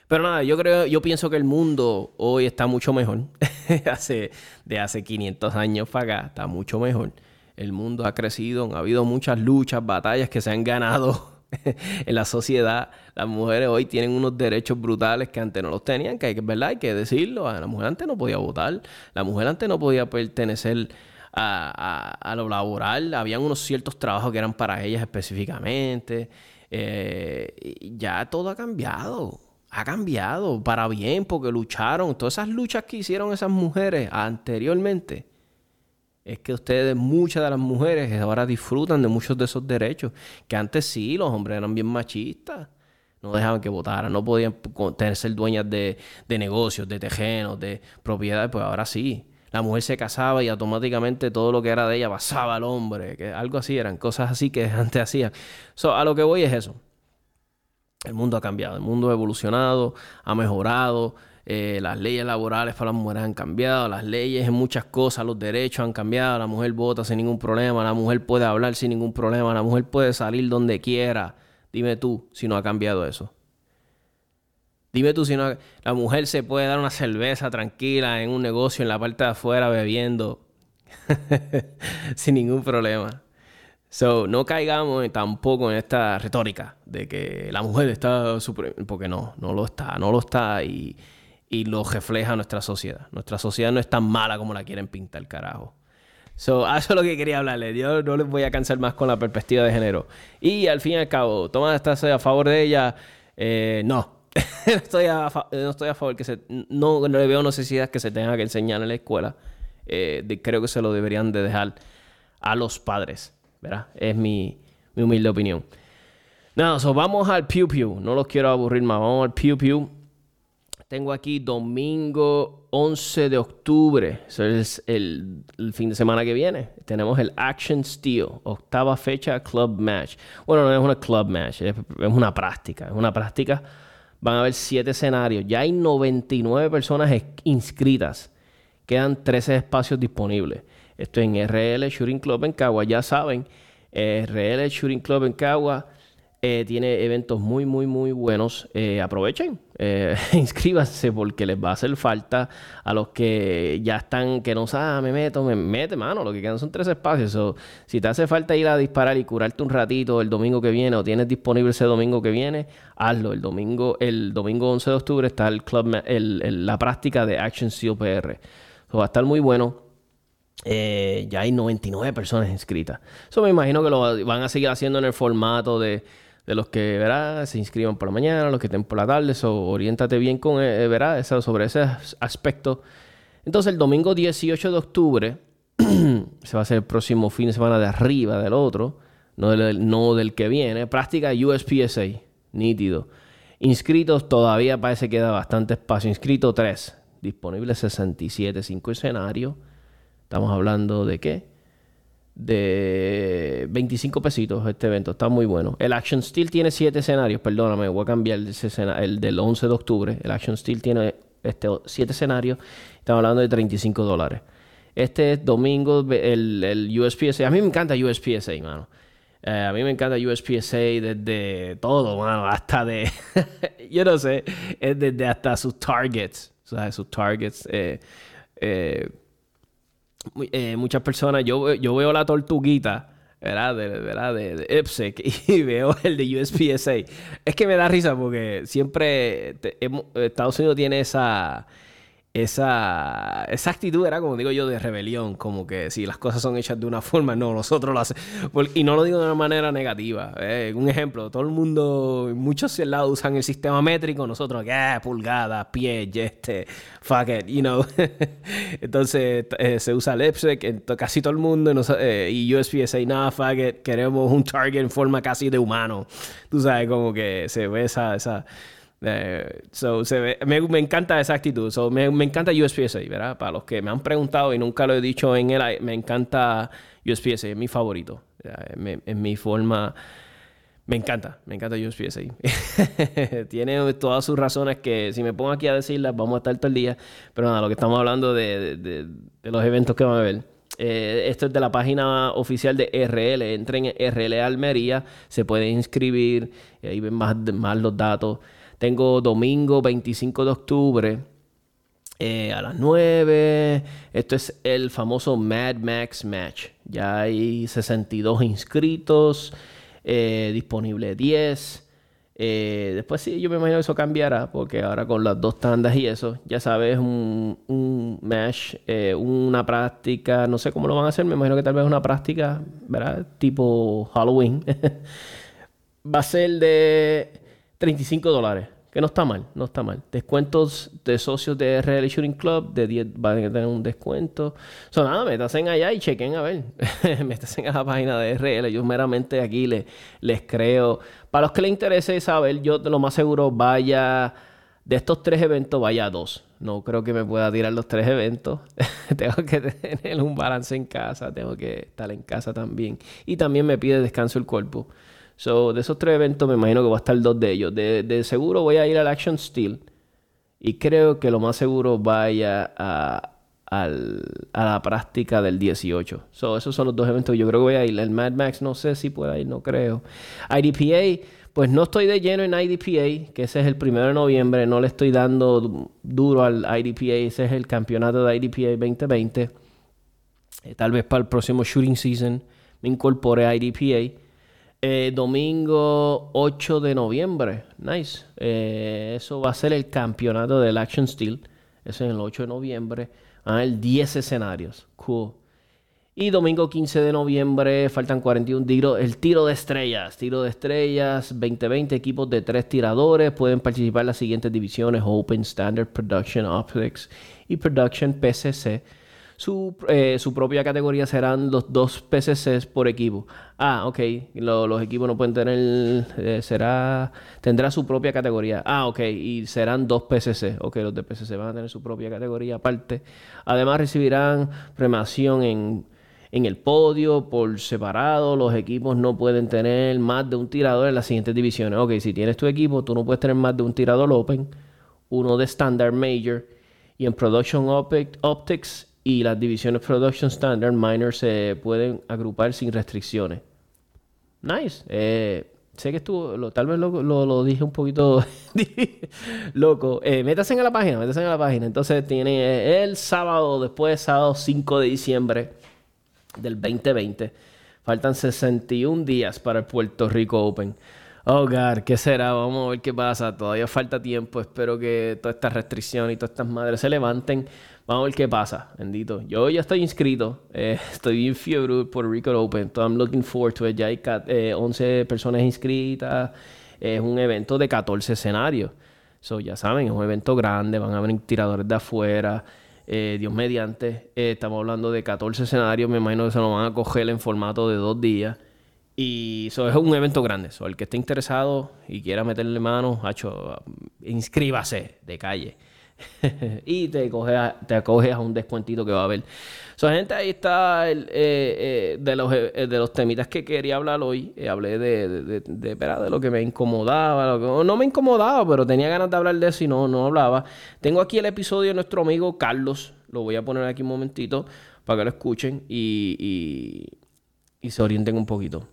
Pero nada, yo creo, yo pienso que el mundo hoy está mucho mejor. (laughs) hace, de hace 500 años para acá, está mucho mejor el mundo ha crecido, ha habido muchas luchas, batallas que se han ganado (laughs) en la sociedad. Las mujeres hoy tienen unos derechos brutales que antes no los tenían, que hay ¿verdad? Hay que decirlo. La mujer antes no podía votar, la mujer antes no podía pertenecer a, lo laboral, habían unos ciertos trabajos que eran para ellas específicamente. Eh, ya todo ha cambiado. Ha cambiado para bien porque lucharon. Todas esas luchas que hicieron esas mujeres anteriormente es que ustedes, muchas de las mujeres, ahora disfrutan de muchos de esos derechos, que antes sí, los hombres eran bien machistas. No dejaban que votaran, no podían ser dueñas de, negocios, de tejenos, de propiedades, pues ahora sí. La mujer se casaba y automáticamente todo lo que era de ella pasaba al hombre, que algo así, eran cosas así que (laughs) antes hacían. a lo que voy es eso. El mundo ha cambiado, el mundo ha evolucionado, ha mejorado, eh, las leyes laborales para las mujeres han cambiado, las leyes en muchas cosas, los derechos han cambiado, la mujer vota sin ningún problema, la mujer puede hablar sin ningún problema, la mujer puede salir donde quiera. Dime tú si no ha cambiado eso. Dime tú si no la mujer se puede dar una cerveza tranquila en un negocio en la parte de afuera bebiendo (laughs) sin ningún problema. So, no caigamos tampoco en esta retórica de que la mujer está porque no, no lo está, no lo está y y lo refleja nuestra sociedad. Nuestra sociedad no es tan mala como la quieren pintar, carajo. So, (laughs) eso es lo que quería hablarles. Yo no les voy a cansar más con la perspectiva de género. Y al fin y al cabo, ¿Tomás estás a favor de ella? Eh, no. (laughs) no, estoy a no estoy a favor que se... No, le veo necesidad que se tenga que enseñar en la escuela. Eh, creo que se lo deberían de dejar a los padres. ¿Verdad? Es mi, mi humilde opinión. Nada, so vamos al Pew Pew. No los quiero aburrir más. Vamos al Pew Pew. Tengo aquí domingo 11 de octubre. Eso es el, fin de semana que viene. Tenemos el Action Steel, octava fecha Club Match. Bueno, no es una Club Match, es, una práctica. Es una práctica. Van a haber siete escenarios. Ya hay 99 personas inscritas. Quedan 13 espacios disponibles. Esto en RL Shooting Club en Cagua. Ya saben, RL Shooting Club en Cagua eh, tiene eventos muy, muy, muy buenos. Eh, aprovechen, eh, (laughs) inscríbanse porque les va a hacer falta a los que ya están, que no saben, ah, me meto, me mete, mano. Lo que quedan son tres espacios. si te hace falta ir a disparar y curarte un ratito el domingo que viene o tienes disponible ese domingo que viene, hazlo. El domingo, el domingo 11 de octubre está el club, la práctica de Action Steel PR. va a estar muy bueno. ya hay 99 personas inscritas. Eso me imagino que lo van a seguir haciendo en el formato de de los que, verás, se inscriban por la mañana, los que estén por la tarde, so, oriéntate bien con, eh, verás, sobre ese aspecto. Entonces, el domingo 18 de octubre, (clears throat) se va a hacer el próximo fin de semana de arriba del otro, no del, no del que viene, práctica USPSA, nítido. Inscritos todavía parece que queda bastante espacio. Inscrito 3, disponible 67, 5 escenarios. Estamos hablando de qué? De 25 pesitos este evento. Está muy bueno. El Action Steel tiene 7 escenarios. Perdóname, voy a cambiar el, del 11 de octubre. El Action Steel tiene este, 7 escenarios. Estamos hablando de 35 dólares. Este domingo, el, el USPSA. A mí me encanta USPSA, mano. Eh, a mí me encanta USPSA desde todo, mano. Hasta de. (laughs) yo no sé. Es desde hasta sus targets. O sea, sus targets. Eh, eh, eh, muchas personas, yo, yo veo la tortuguita, ¿verdad? De, ¿verdad? De, de (laughs) y veo el de USPSA. Es que me da risa porque siempre Estados Unidos tiene esa, esa, esa actitud era, como digo yo, de rebelión, como que si las cosas son hechas de una forma, no, nosotros lo hacemos. Y no lo digo de una manera negativa. Eh, un ejemplo, todo el mundo, muchos lados usan el sistema métrico, nosotros, ¿qué? Pulgadas, pies, este, fuck it, you know. (laughs) Entonces eh, se usa LEPSEC, casi todo el mundo, eh, y USPSA, nada, fuck it, queremos un target en forma casi de humano. Tú sabes, como que se ve esa... esa eh, so, me, encanta esa actitud. So, me, encanta USPSA, ¿verdad? Para los que me han preguntado y nunca lo he dicho en él, me encanta USPSA, es mi favorito. En mi forma. Me encanta, me encanta USPSA. (laughs) Tiene todas sus razones que si me pongo aquí a decirlas vamos a estar todo el día. Pero nada, lo que estamos hablando de, de, los eventos que van a ver. Eh, esto es de la página oficial de RL. Entren en RL Almería, se pueden inscribir ahí ven más, más los datos. Tengo domingo 25 de octubre eh, a las 9. Esto es el famoso Mad Max Match. Ya hay 62 inscritos, eh, disponible 10. Eh, después sí, yo me imagino que eso cambiará, porque ahora con las dos tandas y eso, ya sabes, un, match, una práctica, no sé cómo lo van a hacer, me imagino que tal vez una práctica, ¿verdad? Tipo Halloween. (laughs) Va a ser de 35 dólares. Que no está mal, no está mal. Descuentos de socios de RL Shooting Club de 10 van a tener un descuento. So, nada, métanse allá y chequen a ver. (laughs) métanse a la página de RL. Yo meramente aquí les, les creo. Para los que les interese saber, yo lo más seguro vaya. De estos tres eventos, vaya a dos. No creo que me pueda tirar los tres eventos. (laughs) tengo que tener un balance en casa. Tengo que estar en casa también. Y también me pide descanso el cuerpo. So, de esos tres eventos me imagino que va a estar dos de ellos. De, seguro voy a ir al Action Steel. Y creo que lo más seguro vaya a, la práctica del 18. So, esos son los dos eventos que yo creo que voy a ir. El Mad Max no sé si pueda ir, no creo. IDPA, pues no estoy de lleno en IDPA, que ese es el primero de noviembre. No le estoy dando duro al IDPA. Ese es el campeonato de IDPA 2020. Eh, tal vez para el próximo shooting season me incorpore a IDPA. Eh, domingo 8 de noviembre. Nice. Eh, eso va a ser el campeonato del Action Steel. Eso es el 8 de noviembre. a el 10 escenarios. Cool. Y domingo 15 de noviembre faltan 41 tiros. El tiro de estrellas. Tiro de estrellas. 2020 equipos de 3 tiradores. Pueden participar en las siguientes divisiones. Open, Standard, Production, Optics y Production PCC. Su, eh, su, propia categoría serán los dos PCCs por equipo. Ah, ok. los equipos no pueden tener. Eh, será. Tendrá su propia categoría. Ah, ok. Y serán dos PCC. Ok, los de PCC van a tener su propia categoría aparte. Además, recibirán premiación en, en el podio por separado. Los equipos no pueden tener más de un tirador en las siguientes divisiones. Ok, si tienes tu equipo, tú no puedes tener más de un tirador open, uno de Standard Major. Y en Production Optics y las divisiones Production Standard Minor se pueden agrupar sin restricciones. Nice. Eh, sé que estuvo, tal vez lo, dije un poquito (laughs) loco. Eh, métase en la página, métase en la página. Entonces tiene eh, el sábado, después sábado 5 de diciembre del 2020. Faltan 61 días para el Puerto Rico Open. Oh, God, ¿qué será? Vamos a ver qué pasa. Todavía falta tiempo. Espero que todas estas restricciones y todas estas madres se levanten. Vamos a ver qué pasa, bendito. Yo ya estoy inscrito. Eh, (laughs) estoy bien fiebre por Rico Open. So I'm looking forward to it. Ya hay 11 eh, personas inscritas. Es un evento de 14 escenarios. So, ya saben, es un evento grande. Van a venir tiradores de afuera. Eh, Dios mediante. estamos hablando de 14 escenarios. Me imagino que se lo van a coger en formato de dos días. Y eso es un evento grande. So, el que esté interesado y quiera meterle mano, inscríbase de calle. (laughs) y te, te acoges a un descuentito que va a haber. So, gente, ahí está el, eh, eh, de, los, eh, de los temitas que quería hablar hoy. hablé de, de, de, de, lo que me incomodaba. No me incomodaba, pero tenía ganas de hablar de eso y no, no hablaba. Tengo aquí el episodio de nuestro amigo Carlos. Lo voy a poner aquí un momentito para que lo escuchen y, y, y se orienten un poquito.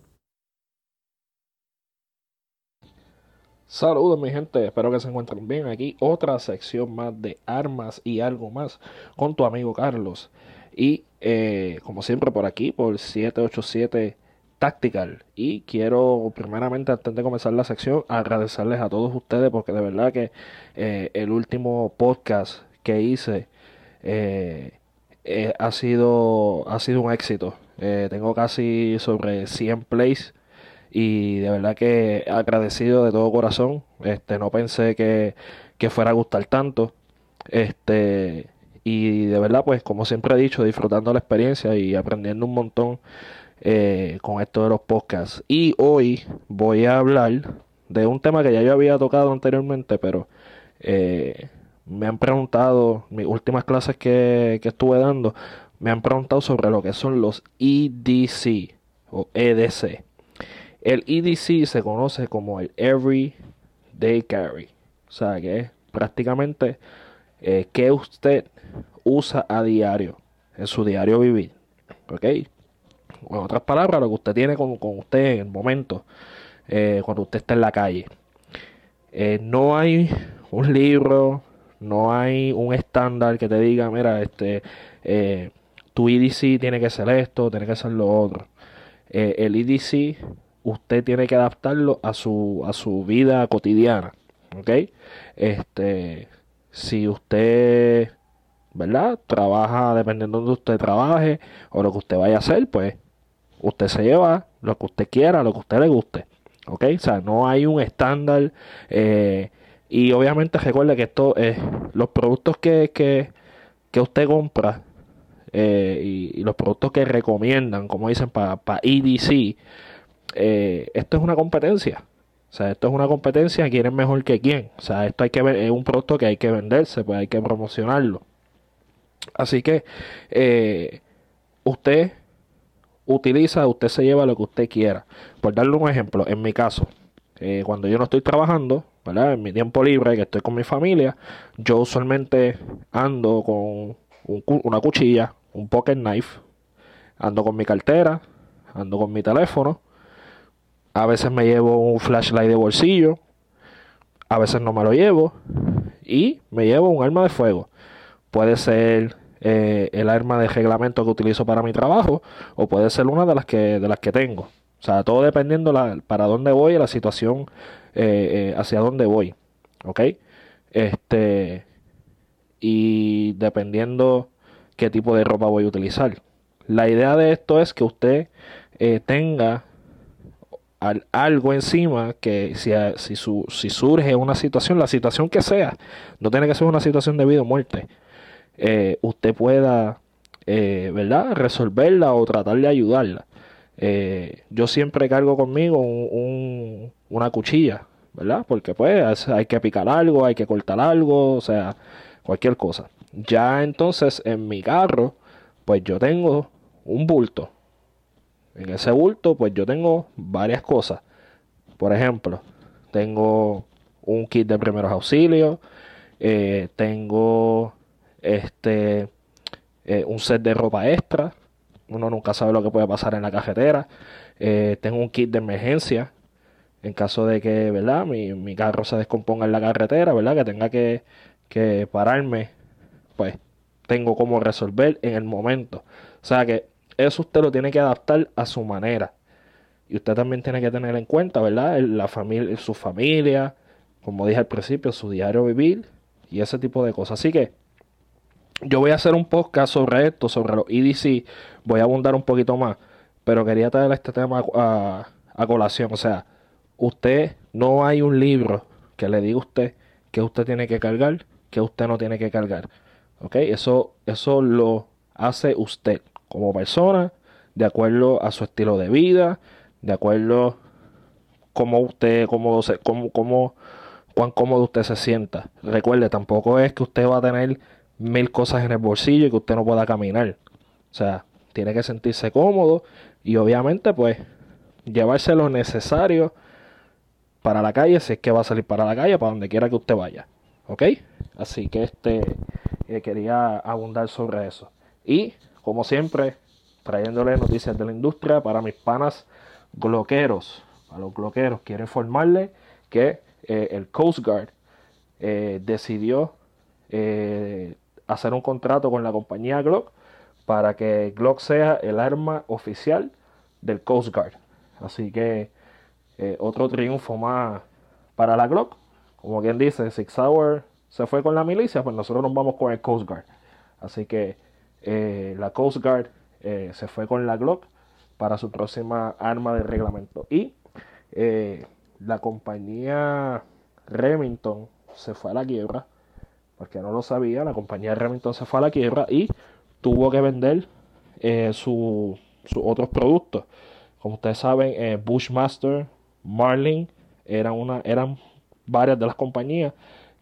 Saludos mi gente, espero que se encuentren bien. Aquí otra sección más de armas y algo más con tu amigo Carlos. Y eh, como siempre por aquí, por 787 Tactical. Y quiero primeramente antes de comenzar la sección agradecerles a todos ustedes porque de verdad que eh, el último podcast que hice eh, ha, sido, ha sido un éxito. Tengo casi sobre 100 plays y de verdad que agradecido de todo corazón. Este, no pensé que, que fuera a gustar tanto. Este, y de verdad, pues como siempre he dicho, disfrutando la experiencia y aprendiendo un montón eh, con esto de los podcasts. Y hoy voy a hablar de un tema que ya yo había tocado anteriormente, pero eh, me han preguntado, mis últimas clases que, que estuve dando, me han preguntado sobre lo que son los EDC o EDC. El EDC se conoce como el Everyday Carry. O sea que es prácticamente eh, que usted usa a diario, en su diario vivir. ¿Ok? En otras palabras, lo que usted tiene con, con usted en el momento, eh, cuando usted está en la calle. Eh, no hay un libro, no hay un estándar que te diga, mira, este, tu EDC tiene que ser esto, tiene que ser lo otro. El EDC usted tiene que adaptarlo a su, a su vida cotidiana. ¿Ok? Este, si usted, ¿verdad? Trabaja dependiendo de donde usted trabaje o lo que usted vaya a hacer, pues usted se lleva lo que usted quiera, lo que usted le guste. ¿Ok? O sea, no hay un estándar. eh, y obviamente recuerde que esto, eh, los productos que, que, que usted compra eh, y, y los productos que recomiendan, como dicen, para EDC, eh, esto es una competencia. O sea, esto es una competencia, quién es mejor que quién. O sea, esto hay que es un producto que hay que venderse, pues hay que promocionarlo. Así que eh, usted utiliza, usted se lleva lo que usted quiera. Por darle un ejemplo, en mi caso, eh, cuando yo no estoy trabajando, ¿verdad? En mi tiempo libre, que estoy con mi familia, yo usualmente ando con un una cuchilla, un pocket knife, ando con mi cartera, ando con mi teléfono, a veces me llevo un flashlight de bolsillo, a veces no me lo llevo y me llevo un arma de fuego. Puede ser eh, el arma de reglamento que utilizo para mi trabajo o puede ser una de las que de las que tengo. O sea, todo dependiendo para dónde voy y la situación eh, eh, hacia dónde voy. ¿Ok? Este y dependiendo qué tipo de ropa voy a utilizar. La idea de esto es que usted tenga al- algo encima que si, si, su- si surge una situación, la situación que sea, no tiene que ser una situación de vida o muerte, eh, usted pueda, eh, ¿verdad?, resolverla o tratar de ayudarla. Eh, yo siempre cargo conmigo un- una cuchilla, ¿verdad? Porque pues hay que picar algo, hay que cortar algo, o sea, cualquier cosa. Ya entonces en mi carro, pues yo tengo un bulto. En ese bulto, pues yo tengo varias cosas. Por ejemplo, tengo un kit de primeros auxilios, eh, tengo este eh, un set de ropa extra. Uno nunca sabe lo que puede pasar en la carretera. Eh, tengo un kit de emergencia en caso de que, ¿verdad? Mi, mi carro se descomponga en la carretera, ¿verdad? Que tenga que, que pararme, pues tengo cómo resolver en el momento. O sea que eso usted lo tiene que adaptar a su manera. Y usted también tiene que tener en cuenta, ¿verdad? La familia, su familia, como dije al principio, su diario vivir y ese tipo de cosas. Así que yo voy a hacer un podcast sobre esto, sobre los EDC. Voy a abundar un poquito más. Pero quería traer este tema a colación. O sea, usted no hay un libro que le diga a usted que usted tiene que cargar, que usted no tiene que cargar. ¿Ok? Eso, eso lo hace usted como persona, de acuerdo a su estilo de vida, de acuerdo cómo usted, cómo, cómo, cómo, cuán cómodo usted se sienta. Recuerde, tampoco es que usted va a tener mil cosas en el bolsillo y que usted no pueda caminar. O sea, tiene que sentirse cómodo y obviamente pues llevarse lo necesario para la calle si es que va a salir para la calle, para donde quiera que usted vaya. ¿Ok? Así que este eh, quería abundar sobre eso. Y como siempre, trayéndole noticias de la industria para mis panas gloqueros. A los gloqueros quiero informarle que eh, el Coast Guard eh, decidió eh, hacer un contrato con la compañía Glock para que Glock sea el arma oficial del Coast Guard. Así que otro triunfo más para la Glock. Como quien dice, Six Hour se fue con la milicia, pues nosotros nos vamos con el Coast Guard. Así que eh, la Coast Guard eh, se fue con la Glock para su próxima arma de reglamento. Y eh, la compañía Remington se fue a la quiebra, porque no lo sabía, la compañía Remington se fue a la quiebra y tuvo que vender sus otros productos. Como ustedes saben, Bushmaster, Marlin, eran, eran varias de las compañías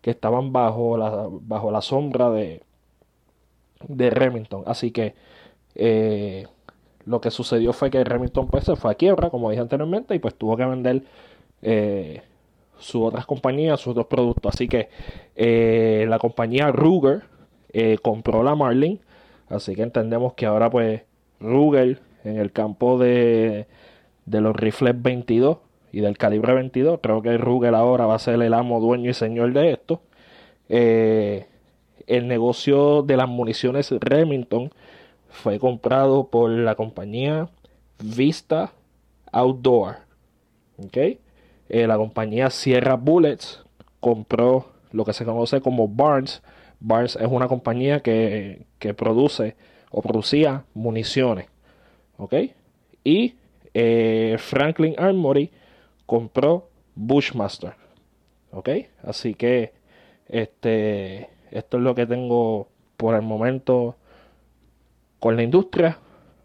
que estaban bajo la, bajo la sombra de, de Remington. Así que eh, lo que sucedió fue que Remington pues, se fue a quiebra, como dije anteriormente, y pues tuvo que vender eh, sus otras compañías, sus otros productos. Así que eh, la compañía Ruger compró la Marlin. Así que entendemos que ahora pues Ruger en el campo de, de los rifles 22 y del calibre 22. Creo que Ruger ahora va a ser el amo, dueño y señor de esto. El negocio de las municiones Remington fue comprado por la compañía Vista Outdoor. ¿okay? Eh, la compañía Sierra Bullets compró lo que se conoce como Barnes. Barnes es una compañía que, que produce o producía municiones. Y eh, Franklin Armory compró Bushmaster. Así que este, esto es lo que tengo por el momento con la industria.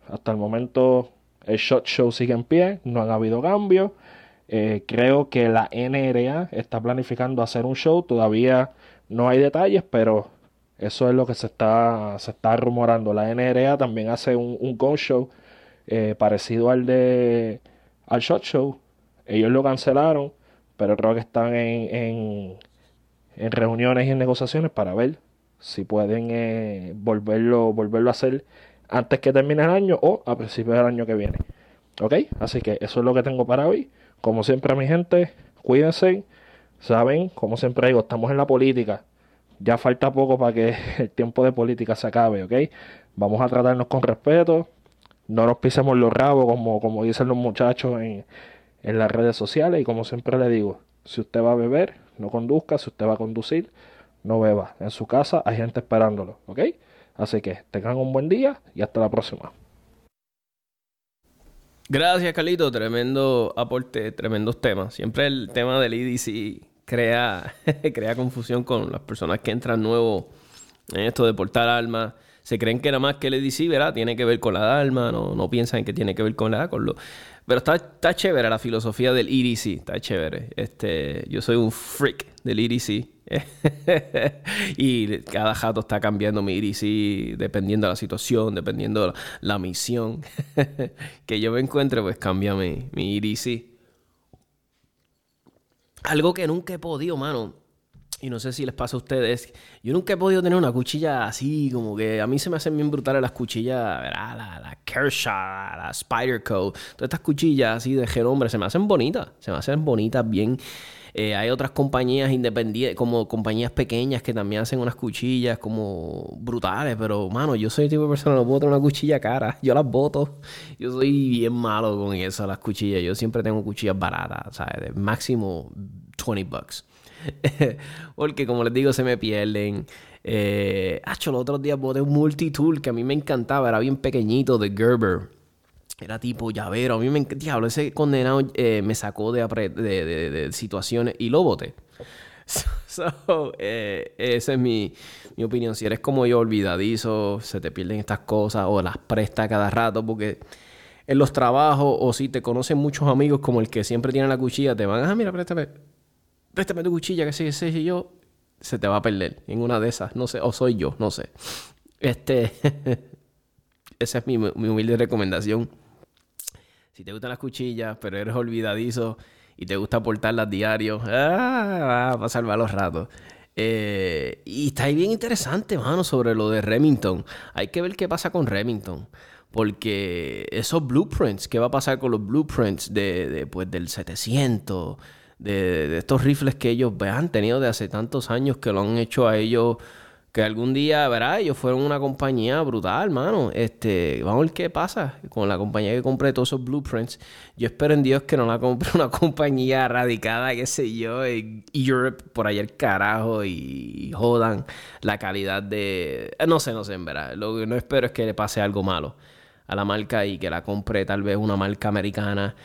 Hasta el momento el shot show sigue en pie, no han habido cambios. Eh, creo que la NRA está planificando hacer un show, todavía no hay detalles, pero eso es lo que se está, se está rumorando. La NRA también hace un, un gun show eh, parecido al de al shot show. Ellos lo cancelaron, pero creo que están en, reuniones y en negociaciones para ver si pueden eh, volverlo, volverlo a hacer antes que termine el año o a principios del año que viene. ¿Ok? Así que eso es lo que tengo para hoy. Como siempre, mi gente, cuídense. Saben, como siempre digo, estamos en la política. Ya falta poco para que (laughs) el tiempo de política se acabe, ¿ok? Vamos a tratarnos con respeto. No nos pisemos los rabos, como, como dicen los muchachos en, en las redes sociales. Y como siempre le digo, si usted va a beber, no conduzca. Si usted va a conducir, no beba. En su casa hay gente esperándolo, ¿ok? Así que tengan un buen día y hasta la próxima. Gracias, Carlito. Tremendo aporte, tremendos temas. Siempre el tema del EDC crea, (laughs) crea confusión con las personas que entran nuevo en esto de portar armas. Se creen que nada más que el EDC, ¿verdad? Tiene que ver con la arma, no, no piensan que tiene que ver con la con lo. Pero está, está chévere la filosofía del EDC, está chévere. Este, yo soy un freak del EDC. (laughs) y cada jato está cambiando mi EDC dependiendo de la situación, dependiendo de la, misión (laughs) que yo me encuentre, pues cambia mi, mi EDC. Algo que nunca he podido, mano. Y no sé si les pasa a ustedes. Yo nunca he podido tener una cuchilla así, como que a mí se me hacen bien brutales las cuchillas, ¿verdad? La, la Kershaw, la Spyderco. Todas estas cuchillas así de hombre se me hacen bonitas. Se me hacen bonitas, bien eh, hay otras compañías independientes, como compañías pequeñas que también hacen unas cuchillas como brutales, pero mano, yo soy el tipo de persona que no puedo tener una cuchilla cara, yo las boto. Yo soy bien malo con eso, las cuchillas. Yo siempre tengo cuchillas baratas, ¿sabes? De máximo 20 bucks. (laughs) Porque como les digo, se me pierden. Eh, los otros días boté un multitool que a mí me encantaba, era bien pequeñito de Gerber. Era tipo llavero. A mí me diablo, ese condenado eh, me sacó de, de, situaciones y lo boté. (laughs) So, eh, esa es mi, mi, opinión. Si eres como yo, olvidadizo, se te pierden estas cosas o las presta cada rato porque en los trabajos o si te conocen muchos amigos como el que siempre tiene la cuchilla, te van, ah, mira, préstame, préstame tu cuchilla, que sé, sé, yo, se te va a perder en una de esas, no sé, o soy yo, no sé. Este, (laughs) esa es mi, mi humilde recomendación si te gustan las cuchillas, pero eres olvidadizo y te gusta portarlas diario, ah, va a pasar malos ratos. Eh, y está ahí bien interesante, mano, sobre lo de Remington. Hay que ver qué pasa con Remington. Porque esos blueprints, ¿qué va a pasar con los blueprints de, pues, del 700? De, estos rifles que ellos han tenido de hace tantos años que lo han hecho a ellos que algún día, ¿verdad? Ellos fueron una compañía brutal, mano. Este, vamos a ver qué pasa con la compañía que compré todos esos blueprints. Yo espero en Dios que no la compre (laughs) una compañía radicada, qué sé yo, en Europe, por allá el carajo, y jodan la calidad de... No sé, no sé, en verdad. Lo que no espero es que le pase algo malo a la marca y que la compre tal vez una marca americana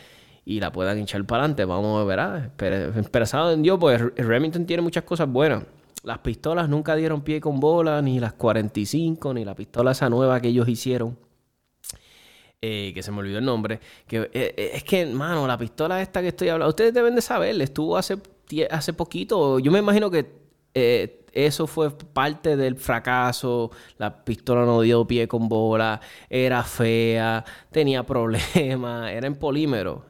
y la puedan hinchar para adelante. Vamos a ver, ¿verdad? Esperado en Dios, pues Remington tiene muchas cosas buenas las pistolas nunca dieron pie con bola, ni las 45, ni la pistola esa nueva que ellos hicieron. Eh, que se me olvidó el nombre. Que, eh, eh, es que, mano, la pistola esta que estoy hablando, ustedes deben de saber, estuvo hace, hace poquito. Yo me imagino que eso fue parte del fracaso. La pistola no dio pie con bola, era fea, tenía problemas, (laughs) era en polímero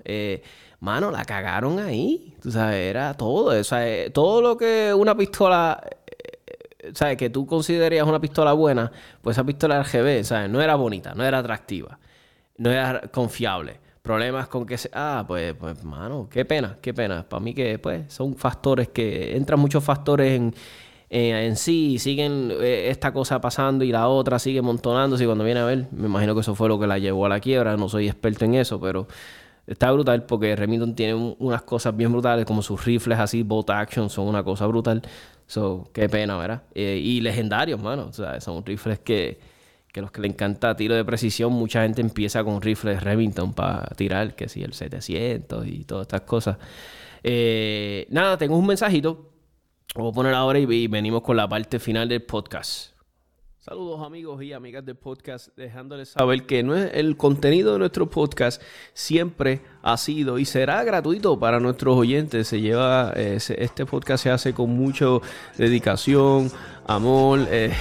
mano, la cagaron ahí. Tú sabes, era todo. O eh, todo lo que una pistola, eh, ¿sabes? Que tú considerías una pistola buena, pues esa pistola RGB, ¿sabes? No era bonita, no era atractiva, no era confiable. Problemas con que se... Ah, pues, pues, mano, qué pena, qué pena. Para mí que, pues, son factores que... Entran muchos factores en, en, sí siguen eh, esta cosa pasando y la otra sigue montonándose y cuando viene a ver, me imagino que eso fue lo que la llevó a la quiebra. No soy experto en eso, pero Está brutal porque Remington tiene unas cosas bien brutales, como sus rifles así, bolt action, son una cosa brutal. So, qué pena, ¿verdad? Eh, y legendarios, mano. O sea, son rifles que, que los que le encanta tiro de precisión, mucha gente empieza con rifles Remington para tirar, que sí, el 700 y todas estas cosas. Eh, nada, tengo un mensajito. Voy a poner ahora y venimos con la parte final del podcast. Saludos amigos y amigas del podcast, dejándoles saber que el contenido de nuestro podcast siempre ha sido y será gratuito para nuestros oyentes. Se lleva, eh, este podcast se hace con mucha dedicación, amor, eh,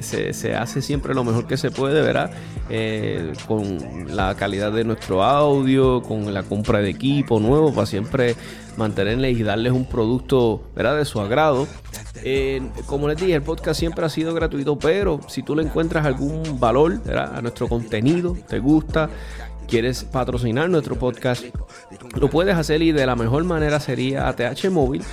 (laughs) se, hace siempre lo mejor que se puede, ¿verdad? Eh, con la calidad de nuestro audio, con la compra de equipo nuevo para siempre mantenerles y darles un producto, ¿verdad? De su agrado. como les dije, el podcast siempre ha sido gratuito, pero si tú le encuentras algún valor a nuestro contenido, te gusta, quieres patrocinar nuestro podcast, lo puedes hacer y de la mejor manera sería ATH Móvil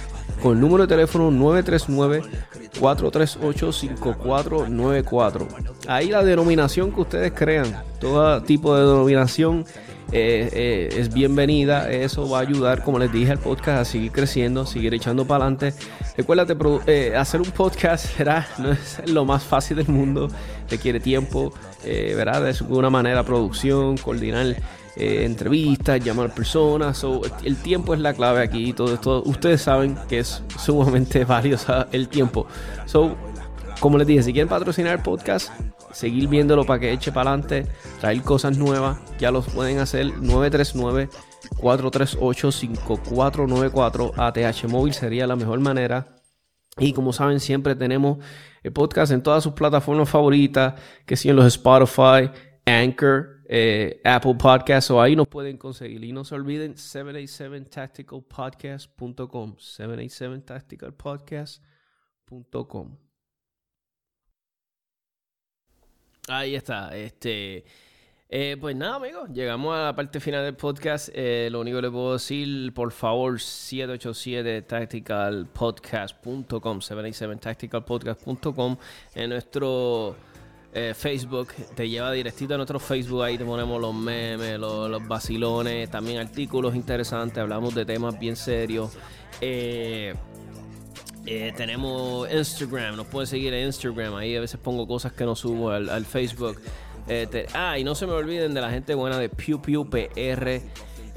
con el número de teléfono 939-438-5494. Ahí la denominación que ustedes crean, todo tipo de denominación eh, eh, es bienvenida. Eso va a ayudar, como les dije, al podcast a seguir creciendo, seguir echando para adelante. Recuérdate, eh, hacer un podcast (laughs) será, no es lo más fácil del mundo, requiere tiempo, ¿verdad? De alguna manera, producción, coordinar. entrevistas, llamar personas. el tiempo es la clave aquí. Todo esto, ustedes saben que es sumamente (laughs) valioso el tiempo. So, como les dije, si quieren patrocinar el podcast, seguir viéndolo para que eche para adelante, traer cosas nuevas, ya los pueden hacer 939 438 5494 ATH móvil sería la mejor manera. Y como saben, siempre tenemos el podcast en todas sus plataformas favoritas, que en los Spotify, Anchor, eh, Apple Podcasts, o ahí nos pueden conseguir. Y no se olviden 787tacticalpodcast.com, 787tacticalpodcast.com. Ahí está. Este. Eh, pues nada, amigos, llegamos a la parte final del podcast. Eh, lo único que le puedo decir, por favor, 787tacticalpodcast.com, 787tacticalpodcast.com en nuestro eh, Facebook. Te lleva directito a nuestro Facebook. Ahí te ponemos los memes, los, los vacilones, también artículos interesantes. Hablamos de temas bien serios. Eh. Eh, tenemos Instagram, nos pueden seguir en Instagram. Ahí a veces pongo cosas que no subo al, Facebook. Eh, ah, y no se me olviden de la gente buena de Pew Pew PR. Eh,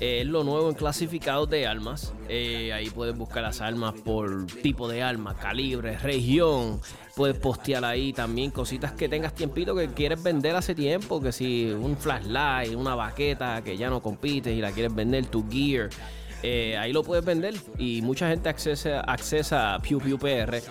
es lo nuevo en clasificados de armas. ahí puedes buscar las armas por tipo de arma, calibre, región. Puedes postear ahí también cositas que tengas tiempito que quieres vender hace tiempo. Que si un flashlight, una baqueta que ya no compites y la quieres vender, tu gear. Eh, ahí lo puedes vender y mucha gente accesa, accesa a PR.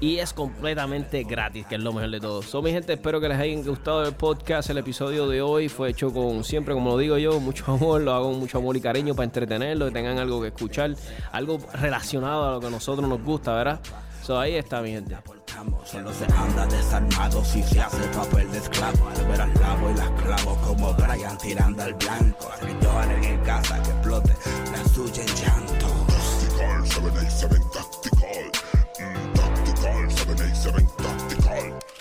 y es completamente gratis, que es lo mejor de todo. So, mi gente, espero que les haya gustado el podcast. El episodio de hoy fue hecho con siempre, como lo digo yo, mucho amor. Lo hago con mucho amor y cariño para entretenerlo, que tengan algo que escuchar, algo relacionado a lo que a nosotros nos gusta, ¿verdad? So, ahí está mi gente. Solo se anda desarmado si se hace papel de esclavo. Al ver al lavo y las clavo como Brian tirando al blanco. Al que lloren en casa, que explote la suya en llanto. Tactical, 787 Tactical. Mm, tactical, 787 Tactical.